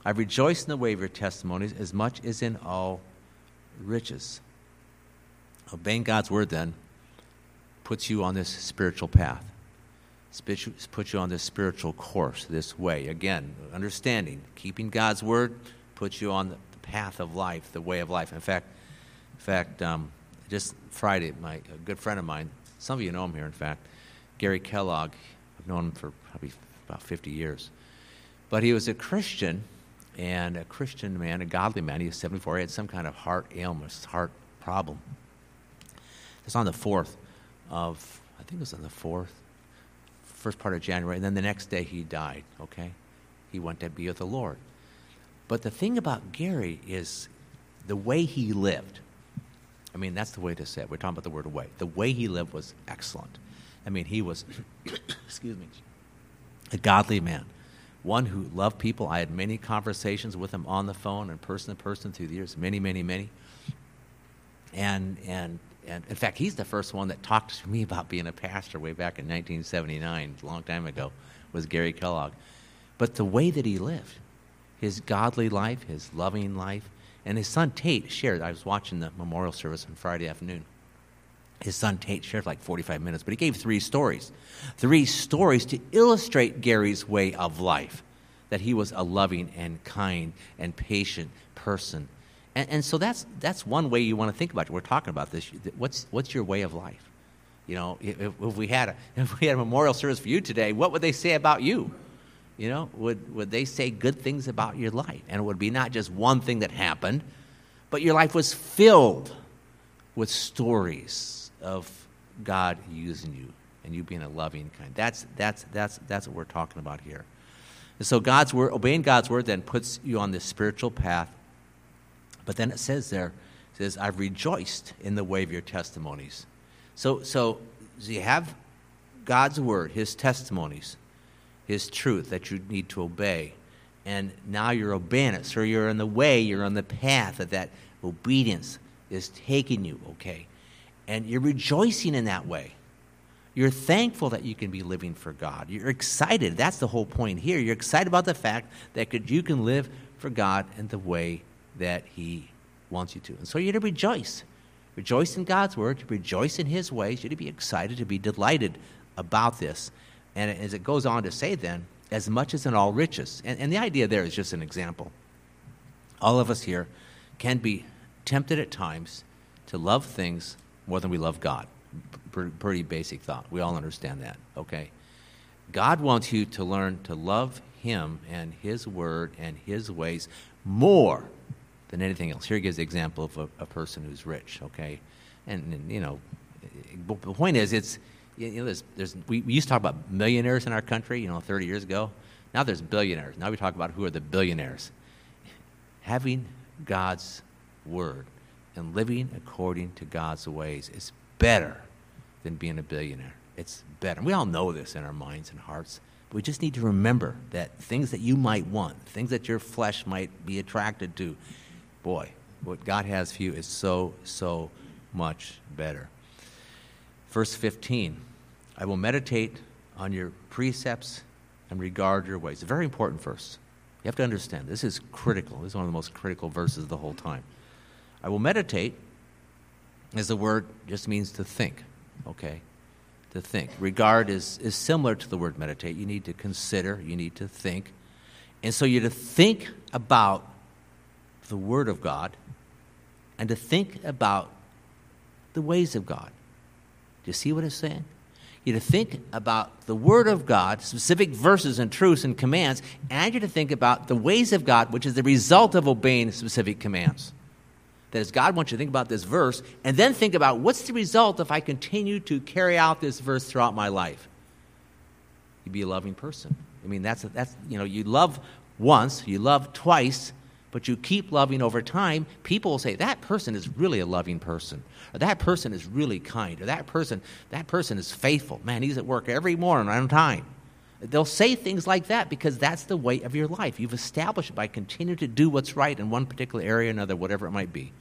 Speaker 3: I rejoice in the way of your testimonies as much as in all riches. Obeying God's word then puts you on this spiritual path, puts you on this spiritual course, this way. Again, understanding, keeping God's word puts you on the path of life, the way of life. In fact, in fact, um, just Friday, my a good friend of mine some of you know him here, in fact. Gary Kellogg. I've known him for probably about 50 years. But he was a Christian and a Christian man, a godly man. He was 74. He had some kind of heart ailment, heart problem. It's on the 4th of, I think it was on the 4th, first part of January. And then the next day he died, okay? He went to be with the Lord. But the thing about Gary is the way he lived. I mean, that's the way to say it. We're talking about the word way. The way he lived was excellent. I mean, he was, (coughs) excuse me, a godly man, one who loved people. I had many conversations with him on the phone and person to person through the years, many, many, many. And, and, and in fact, he's the first one that talked to me about being a pastor way back in 1979, a long time ago, was Gary Kellogg. But the way that he lived, his godly life, his loving life, and his son Tate shared. I was watching the memorial service on Friday afternoon. His son Tate shared for like 45 minutes, but he gave three stories. Three stories to illustrate Gary's way of life that he was a loving and kind and patient person. And, and so that's, that's one way you want to think about it. We're talking about this. What's, what's your way of life? You know, if, if, we had a, (laughs) if we had a memorial service for you today, what would they say about you? You know, would, would they say good things about your life? And it would be not just one thing that happened, but your life was filled with stories of God using you and you being a loving kind. That's, that's, that's, that's what we're talking about here. And so God's word, obeying God's word then puts you on this spiritual path. But then it says there, it says, I've rejoiced in the way of your testimonies. So, so, so you have God's word, his testimonies, his truth that you need to obey. And now you're obeying it. So you're in the way, you're on the path of that obedience is taking you, okay? And you're rejoicing in that way. You're thankful that you can be living for God. You're excited. That's the whole point here. You're excited about the fact that you can live for God in the way that He wants you to. And so you're to rejoice. Rejoice in God's word, rejoice in His ways. You're to be excited, to be delighted about this. And as it goes on to say, then, as much as in all riches. And, and the idea there is just an example. All of us here can be tempted at times to love things more than we love God. Pretty basic thought. We all understand that, okay? God wants you to learn to love Him and His Word and His ways more than anything else. Here he gives the example of a, a person who's rich, okay? And, and, you know, eh, eh, the point is, it's, you know, there's, there's, we, we used to talk about millionaires in our country, you know, 30 years ago. Now there's billionaires. Now we talk about who are the billionaires. Having God's word and living according to God's ways is better than being a billionaire. It's better. We all know this in our minds and hearts. But we just need to remember that things that you might want, things that your flesh might be attracted to, boy, what God has for you is so, so much better. Verse 15 I will meditate on your precepts and regard your ways. A very important verse. You have to understand, this is critical. This is one of the most critical verses of the whole time. I will meditate, as the word just means to think, okay? To think. Regard is, is similar to the word meditate. You need to consider, you need to think. And so you're to think about the Word of God and to think about the ways of God. Do you see what it's saying? You're to think about the Word of God, specific verses and truths and commands, and you're to think about the ways of God, which is the result of obeying specific commands. That is, God wants you to think about this verse, and then think about what's the result if I continue to carry out this verse throughout my life. You'd be a loving person. I mean, that's, that's you know, you love once, you love twice, but you keep loving over time, people will say, that person is really a loving person. Or that person is really kind. Or that person, that person is faithful. Man, he's at work every morning on time. They'll say things like that because that's the way of your life. You've established it by continuing to do what's right in one particular area or another, whatever it might be.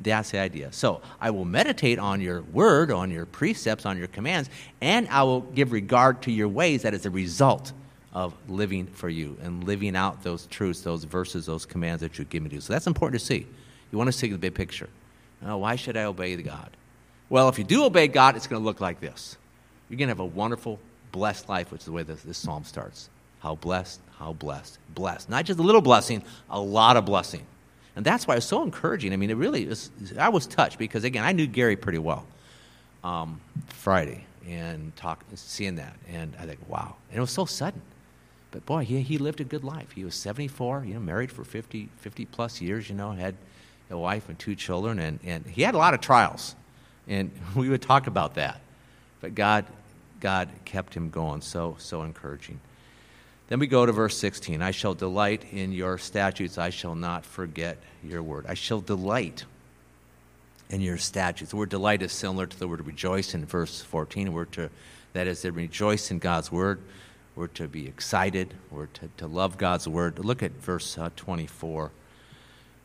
Speaker 3: That's the idea. So I will meditate on your word, on your precepts, on your commands, and I will give regard to your ways. That is a result of living for you and living out those truths, those verses, those commands that you give me to. So that's important to see. You want to see the big picture. Now, why should I obey God? Well, if you do obey God, it's going to look like this. You're going to have a wonderful, blessed life, which is the way this, this psalm starts. How blessed, how blessed, blessed. Not just a little blessing, a lot of blessing. And that's why it's so encouraging. I mean, it really was, I was touched because, again, I knew Gary pretty well um, Friday and talk, seeing that. And I think, wow. And it was so sudden. But boy, he, he lived a good life. He was 74, you know, married for 50, 50 plus years, you know, had a wife and two children, and, and he had a lot of trials. And (laughs) we would talk about that. But God, God kept him going, so, so encouraging. Then we go to verse 16. I shall delight in your statutes. I shall not forget your word. I shall delight in your statutes. The word delight is similar to the word rejoice in verse 14. We're to, that is, to rejoice in God's word. We're to be excited. We're to, to love God's word. Look at verse uh, 24.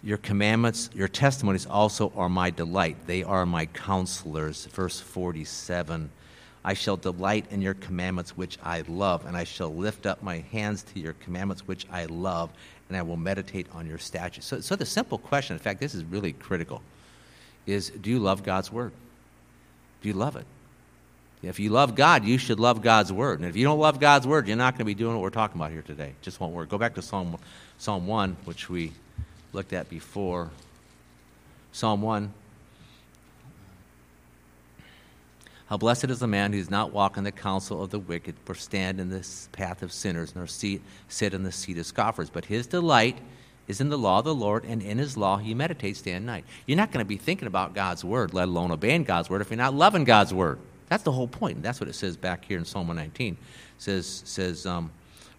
Speaker 3: Your commandments, your testimonies also are my delight. They are my counselors. Verse 47. I shall delight in your commandments, which I love, and I shall lift up my hands to your commandments, which I love, and I will meditate on your statutes. So, so the simple question, in fact, this is really critical, is do you love God's word? Do you love it? If you love God, you should love God's word. And if you don't love God's word, you're not going to be doing what we're talking about here today. Just won't work. Go back to Psalm, Psalm 1, which we looked at before. Psalm 1 How blessed is the man who does not walk in the counsel of the wicked, or stand in the path of sinners, nor seat, sit in the seat of scoffers. But his delight is in the law of the Lord, and in his law he meditates day and night. You're not going to be thinking about God's word, let alone obeying God's word, if you're not loving God's word. That's the whole point. That's what it says back here in Psalm 119. It says, says um,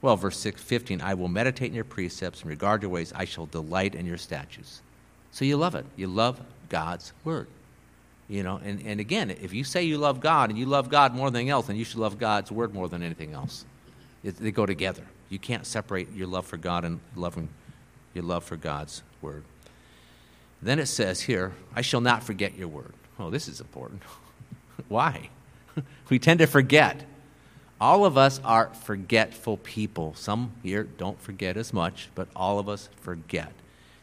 Speaker 3: well, verse 6, 15, I will meditate in your precepts and regard your ways. I shall delight in your statutes. So you love it. You love God's word. You know, and, and again, if you say you love God and you love God more than anything else, then you should love God's word more than anything else. It, they go together. You can't separate your love for God and loving your love for God's word. Then it says here, I shall not forget your word. Oh, this is important. (laughs) Why? We tend to forget. All of us are forgetful people. Some here don't forget as much, but all of us forget.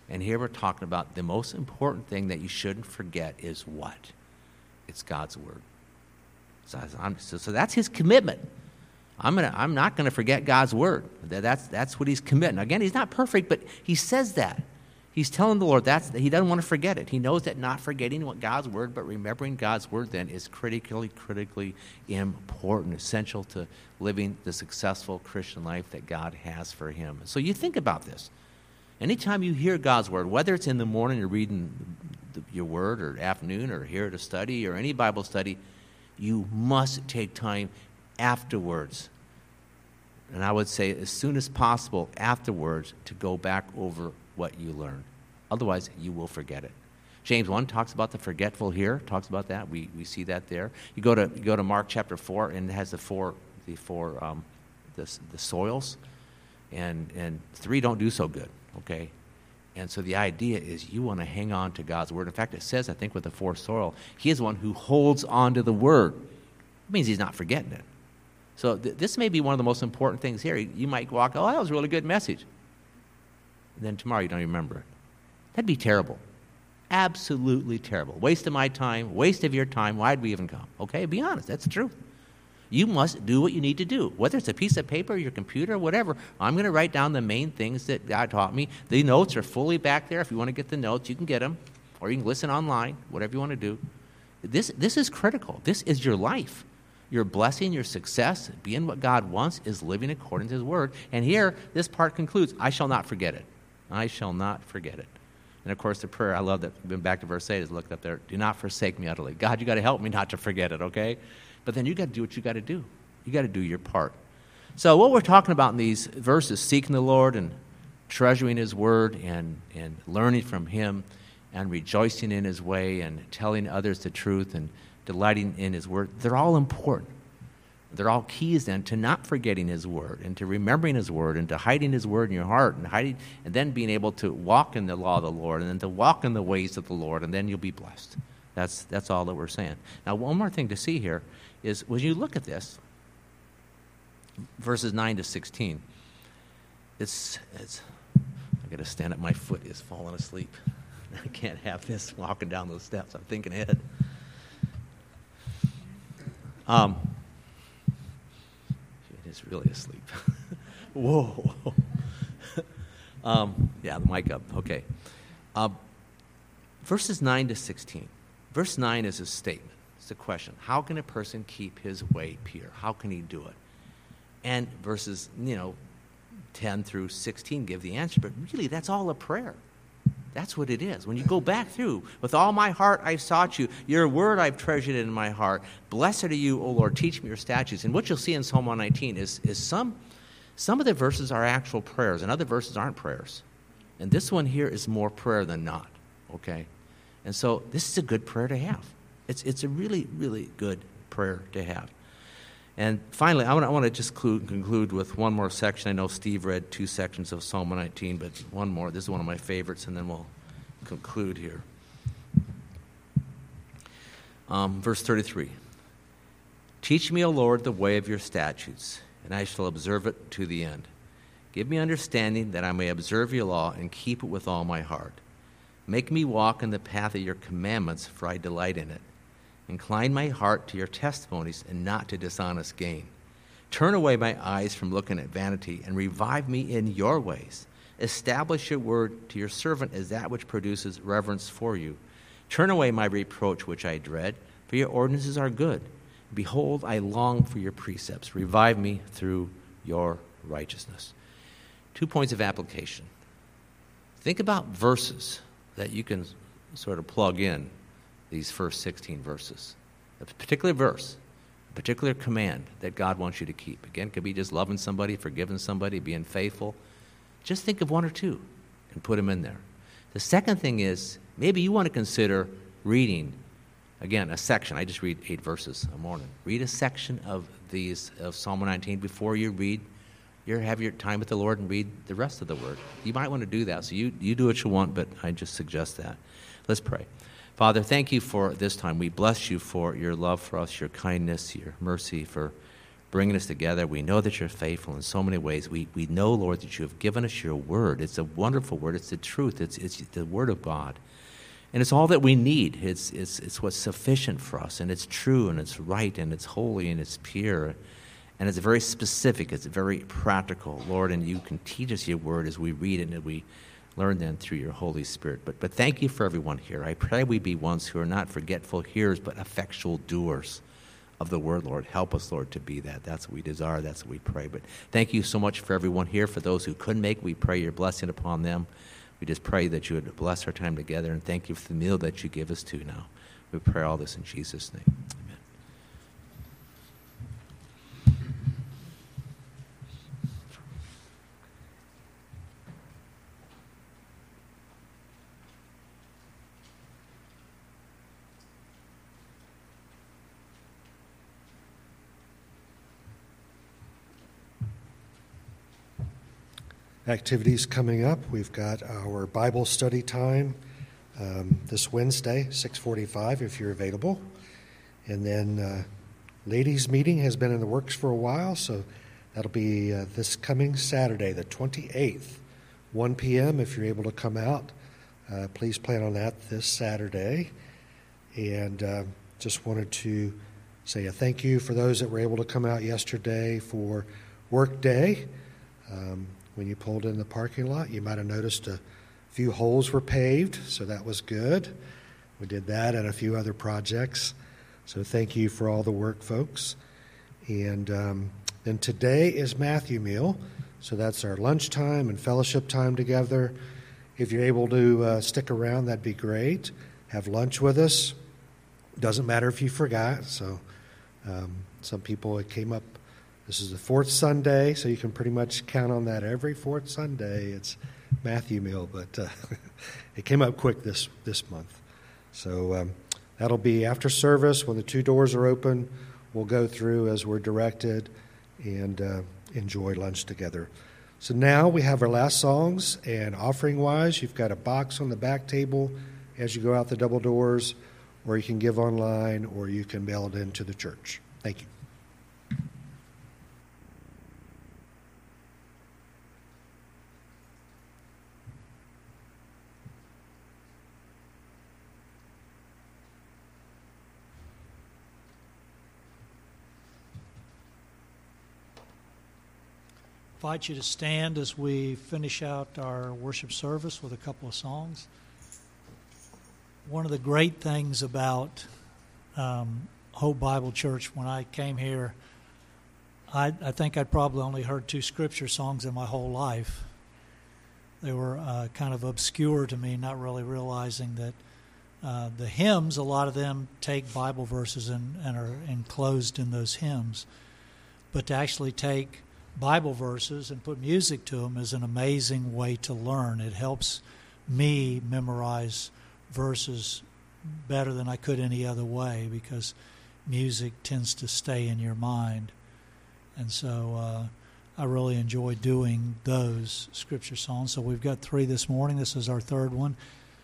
Speaker 3: And here we're talking about the most important thing that you shouldn't forget is what? It's God's Word. So, so, so that's his commitment. I'm, gonna, I'm not going to forget God's Word. That's, that's what he's committing. Again, he's not perfect, but he says that. He's telling the Lord that's, he doesn't want to forget it. He knows that not forgetting what God's Word, but remembering God's Word then is critically, critically important, essential to living the successful Christian life that God has for him. So you think about this. Anytime you hear God's word, whether it's in the morning you're reading your word or afternoon or here to study or any Bible study, you must take time afterwards. And I would say as soon as possible afterwards to go back over what you learn. Otherwise, you will forget it. James 1 talks about the forgetful here, talks about that. We, we see that there. You go to, you go to Mark chapter 4, and it has the four, the, four um, the, the soils, and, and three don't do so good okay? And so the idea is you want to hang on to God's word. In fact, it says, I think, with the fourth soil, he is one who holds on to the word. It means he's not forgetting it. So th- this may be one of the most important things here. You might walk, oh, that was a really good message. And then tomorrow you don't remember it. That'd be terrible. Absolutely terrible. Waste of my time, waste of your time. Why'd we even come? Okay, be honest. That's the truth you must do what you need to do. Whether it's a piece of paper, your computer, whatever, I'm going to write down the main things that God taught me. The notes are fully back there. If you want to get the notes, you can get them, or you can listen online, whatever you want to do. This, this is critical. This is your life. Your blessing, your success, being what God wants, is living according to His Word. And here, this part concludes I shall not forget it. I shall not forget it. And of course, the prayer, I love that, been back to verse 8, is looked up there. Do not forsake me utterly. God, you got to help me not to forget it, okay? But then you got to do what you got to do. You got to do your part. So, what we're talking about in these verses, seeking the Lord and treasuring His Word and, and learning from Him and rejoicing in His way and telling others the truth and delighting in His Word, they're all important. They're all keys then to not forgetting His Word and to remembering His Word and to hiding His Word in your heart and, hiding, and then being able to walk in the law of the Lord and then to walk in the ways of the Lord, and then you'll be blessed. That's, that's all that we're saying. Now, one more thing to see here is when you look at this, verses 9 to 16, it's, it's I got to stand up. My foot is falling asleep. (laughs) I can't have this walking down those steps. I'm thinking ahead. Um, is really asleep. (laughs) Whoa. (laughs) um, yeah, the mic up. Okay. Uh, verses 9 to 16. Verse 9 is a statement it's a question how can a person keep his way pure? How can he do it? And verses, you know, 10 through 16 give the answer, but really that's all a prayer. That's what it is. When you go back through, with all my heart I've sought you, your word I've treasured in my heart. Blessed are you, O Lord, teach me your statutes. And what you'll see in Psalm 119 is, is some, some of the verses are actual prayers, and other verses aren't prayers. And this one here is more prayer than not, okay? And so this is a good prayer to have. It's, it's a really, really good prayer to have. And finally, I want, I to just conclude, conclude with one more section. I know Steve read two sections of Psalm 19, but one more. This is one of my favorites, and then we'll conclude here. Um, verse 33 Teach me, O Lord, the way of your statutes, and I shall observe it to the end. Give me understanding that I may observe your law and keep it with all my heart. Make me walk in the path of your commandments, for I delight in it. Incline my heart to your testimonies and not to dishonest gain. Turn away my eyes from looking at vanity and revive me in your ways. Establish your word to your servant as that which produces reverence for you. Turn away my reproach which I dread, for your ordinances are good. Behold, I long for your precepts. Revive me through your righteousness. Two points of application. Think about verses that you can sort of plug in these first 16 verses. A particular verse, a particular command that God wants you to keep. Again, could be just loving somebody, forgiving somebody, being faithful. Just think of one or two and put them in there. The second thing is maybe you want to consider reading, again, a section. I just read eight verses a morning. Read a section of these, of Psalm 19 before you read you have your time with the Lord and read the rest of the Word. You might want to do that. So you, you do what you want, but I just suggest that. Let's pray. Father, thank you for this time. We bless you for your love for us, your kindness, your mercy, for bringing us together. We know that you're faithful in so many ways. We, we know, Lord, that you have given us your word. It's a wonderful word, it's the truth, it's, it's the word of God. And it's all that we need. It's, it's, it's what's sufficient for us, and it's true, and it's right, and it's holy, and it's pure. And it's very specific, it's very practical, Lord, and you can teach us your word as we read it and we learn then through your Holy Spirit. But, but thank you for everyone here. I pray we be ones who are not forgetful hearers, but effectual doers of the word, Lord. Help us, Lord, to be that. That's what we desire. That's what we pray. But thank you so much for everyone here. For those who couldn't make, we pray your blessing upon them. We just pray that you would bless our time together and thank you for the meal that you give us to now. We pray all this in Jesus' name.
Speaker 4: Activities coming up. We've got our Bible study time um, this Wednesday, 6:45, if you're available, and then uh, ladies' meeting has been in the works for a while, so that'll be uh, this coming Saturday, the 28th, 1 p.m. If you're able to come out, uh, please plan on that this Saturday. And uh, just wanted to say a thank you for those that were able to come out yesterday for Work Day. Um, when you pulled in the parking lot. You might have noticed a few holes were paved, so that was good. We did that and a few other projects. So thank you for all the work, folks. And um, then today is Matthew Meal. So that's our lunchtime and fellowship time together. If you're able to uh, stick around, that'd be great. Have lunch with us. Doesn't matter if you forgot. So um, some people, it came up this is the fourth Sunday, so you can pretty much count on that every fourth Sunday. It's Matthew meal, but uh, (laughs) it came up quick this this month. So um, that'll be after service when the two doors are open. We'll go through as we're directed and uh, enjoy lunch together. So now we have our last songs, and offering wise, you've got a box on the back table as you go out the double doors, or you can give online, or you can mail it into the church. Thank you.
Speaker 2: Invite you to stand as we finish out our worship service with a couple of songs. One of the great things about um, Hope Bible Church when I came here, I, I, think I'd probably only heard two scripture songs in my whole life. They were uh, kind of obscure to me, not really realizing that uh, the hymns, a lot of them take Bible verses and, and are enclosed in those hymns. But to actually take Bible verses and put music to them is an amazing way to learn. It helps me memorize verses better than I could any other way because music tends to stay in your mind. And so uh, I really enjoy doing those scripture songs. So we've got three this morning. This is our third one.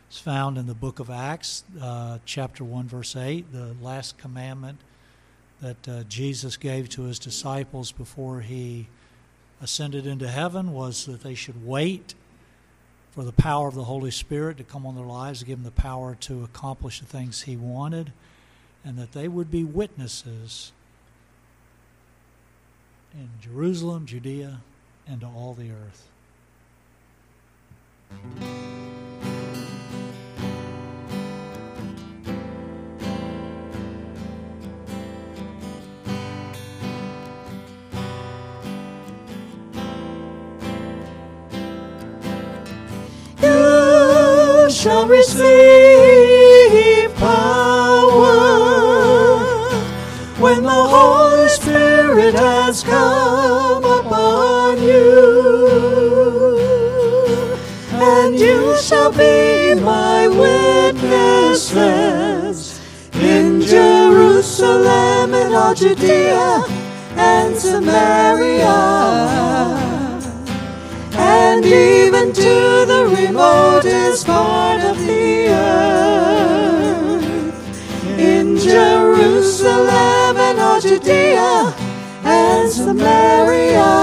Speaker 2: It's found in the book of Acts, uh, chapter 1, verse 8, the last commandment that uh, Jesus gave to his disciples before he ascended into heaven was that they should wait for the power of the Holy Spirit to come on their lives, to give them the power to accomplish the things He wanted, and that they would be witnesses in Jerusalem, Judea, and to all the earth.
Speaker 1: Shall receive power when the Holy Spirit has come upon you. And you shall be my witnesses in Jerusalem and all Judea and Samaria and even to the remotest part of the earth. In Jerusalem and all Judea and Samaria,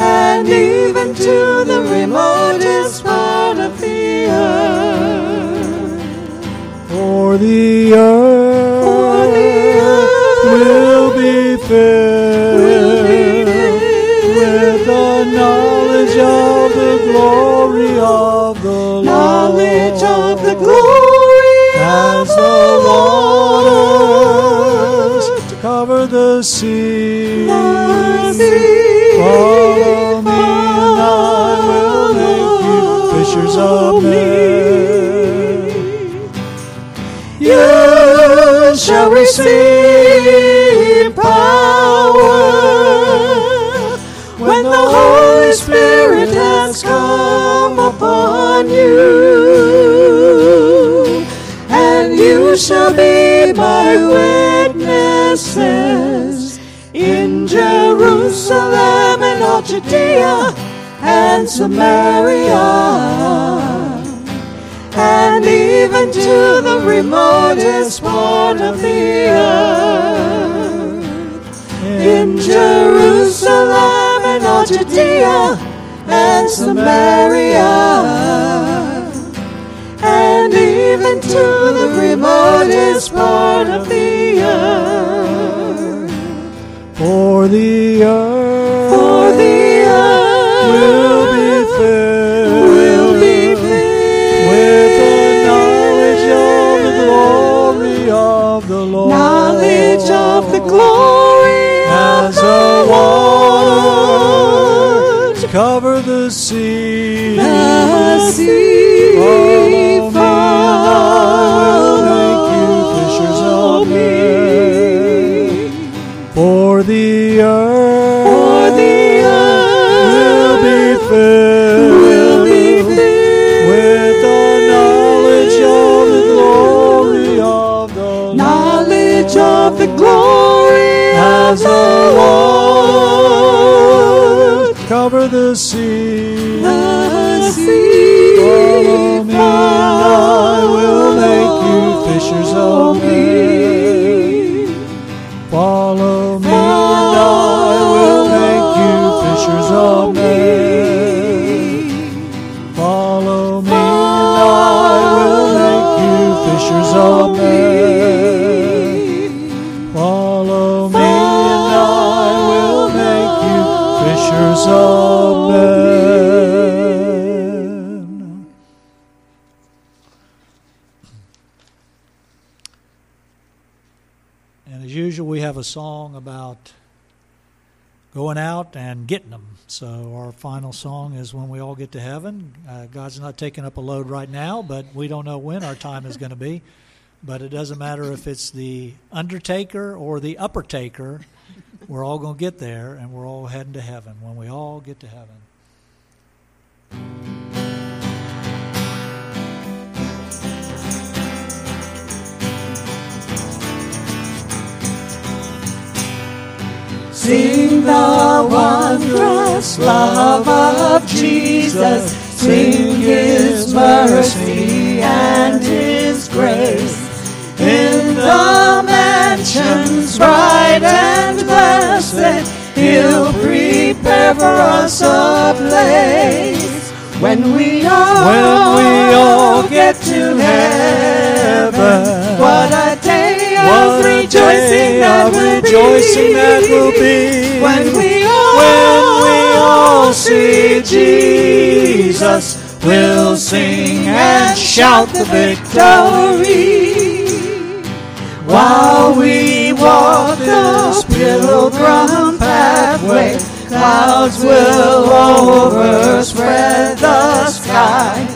Speaker 1: and even to the remotest part of the earth.
Speaker 5: For the earth,
Speaker 1: For the earth
Speaker 5: will be filled cover the sea.
Speaker 1: The sea
Speaker 5: Follow me, and I will make you fishers of men.
Speaker 1: You shall receive power when the Holy Spirit has come upon you, and you shall be my witnesses Judea and Samaria and even to the remotest part of the earth. In Jerusalem and all Judea and Samaria, and even to the remotest part of the earth
Speaker 5: For the earth will be filled
Speaker 1: will be filled
Speaker 5: with the knowledge of the glory of the Lord.
Speaker 1: knowledge of the glory of
Speaker 5: As
Speaker 1: the
Speaker 5: the
Speaker 1: Lord.
Speaker 5: waters cover the sea. As
Speaker 1: the Lord.
Speaker 5: cover the sea.
Speaker 1: The sea
Speaker 5: Follow me, I will make you fishers of men.
Speaker 2: Going out and getting them. So our final song is when we all get to heaven. Uh, God's not taking up a load right now, but we don't know when our time is going to be. But it doesn't matter if it's the undertaker or the upper taker. we're all going to get there and we're all heading to heaven when we all get to heaven.
Speaker 1: Sing the wondrous love of Jesus. Sing his mercy and his grace. In the mansions bright and blessed, he'll prepare for us a place. When we all,
Speaker 5: When we all get to heaven,
Speaker 1: what a
Speaker 5: what a
Speaker 1: rejoicing
Speaker 5: day
Speaker 1: that
Speaker 5: of
Speaker 1: will
Speaker 5: rejoicing
Speaker 1: be.
Speaker 5: that will be.
Speaker 1: When we all,
Speaker 5: When we all see Jesus, we'll sing and shout the victory.
Speaker 1: While we walk the pilgrim pathway, clouds will overspread the sky.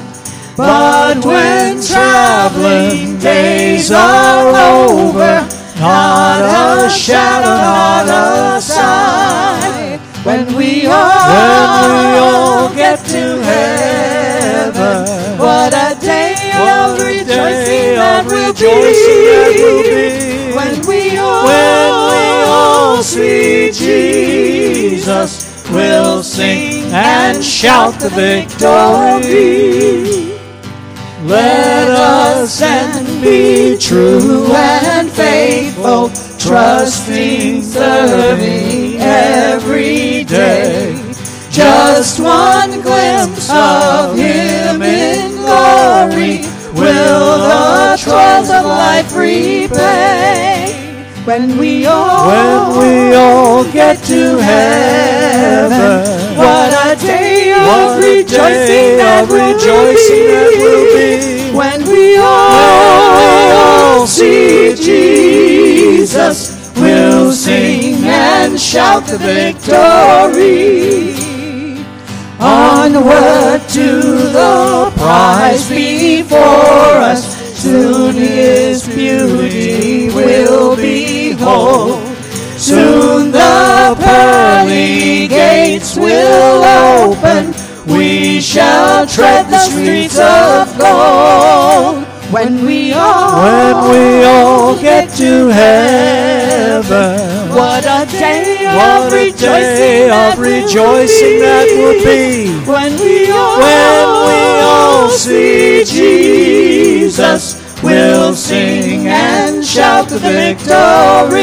Speaker 1: But when traveling days are over, not a shadow, not a sign. When we all,
Speaker 5: When we all get to heaven,
Speaker 1: what a day of
Speaker 5: what
Speaker 1: rejoicing
Speaker 5: day
Speaker 1: that
Speaker 5: of
Speaker 1: will
Speaker 5: rejoicing that will
Speaker 1: be.
Speaker 5: be.
Speaker 1: When we all,
Speaker 5: When we all see Jesus, we'll sing and shout the victory. Let us then be true and faithful, trusting, serving every day. Just one glimpse of Him in glory will the trials of life repay.
Speaker 1: when we all,
Speaker 5: When we all get to heaven,
Speaker 1: what a day of rejoicing, that,
Speaker 5: of
Speaker 1: will
Speaker 5: rejoicing
Speaker 1: be.
Speaker 5: that will be.
Speaker 1: When we all,
Speaker 5: When we all see Jesus, we'll sing and shout the victory.
Speaker 1: Onward to the prize before us. Soon His beauty will behold. Soon the pearly gates will open. We shall tread the streets of gold. When we all,
Speaker 5: When we all get to heaven,
Speaker 1: what a day of
Speaker 5: what a
Speaker 1: rejoicing,
Speaker 5: day
Speaker 1: that,
Speaker 5: of rejoicing that will be.
Speaker 1: When we all,
Speaker 5: When we all see Jesus, we'll sing and shout the victory.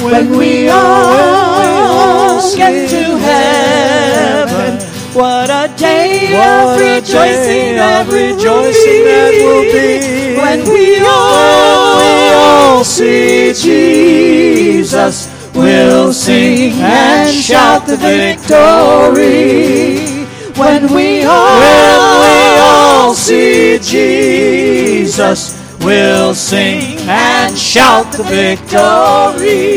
Speaker 1: When we all get to heaven, what a day of
Speaker 5: What a
Speaker 1: rejoicing
Speaker 5: day of rejoicing that will be.
Speaker 1: When we all,
Speaker 5: When we all see Jesus, we'll sing and shout the victory.
Speaker 1: when we all,
Speaker 5: When we all see Jesus, we'll sing and shout the victory.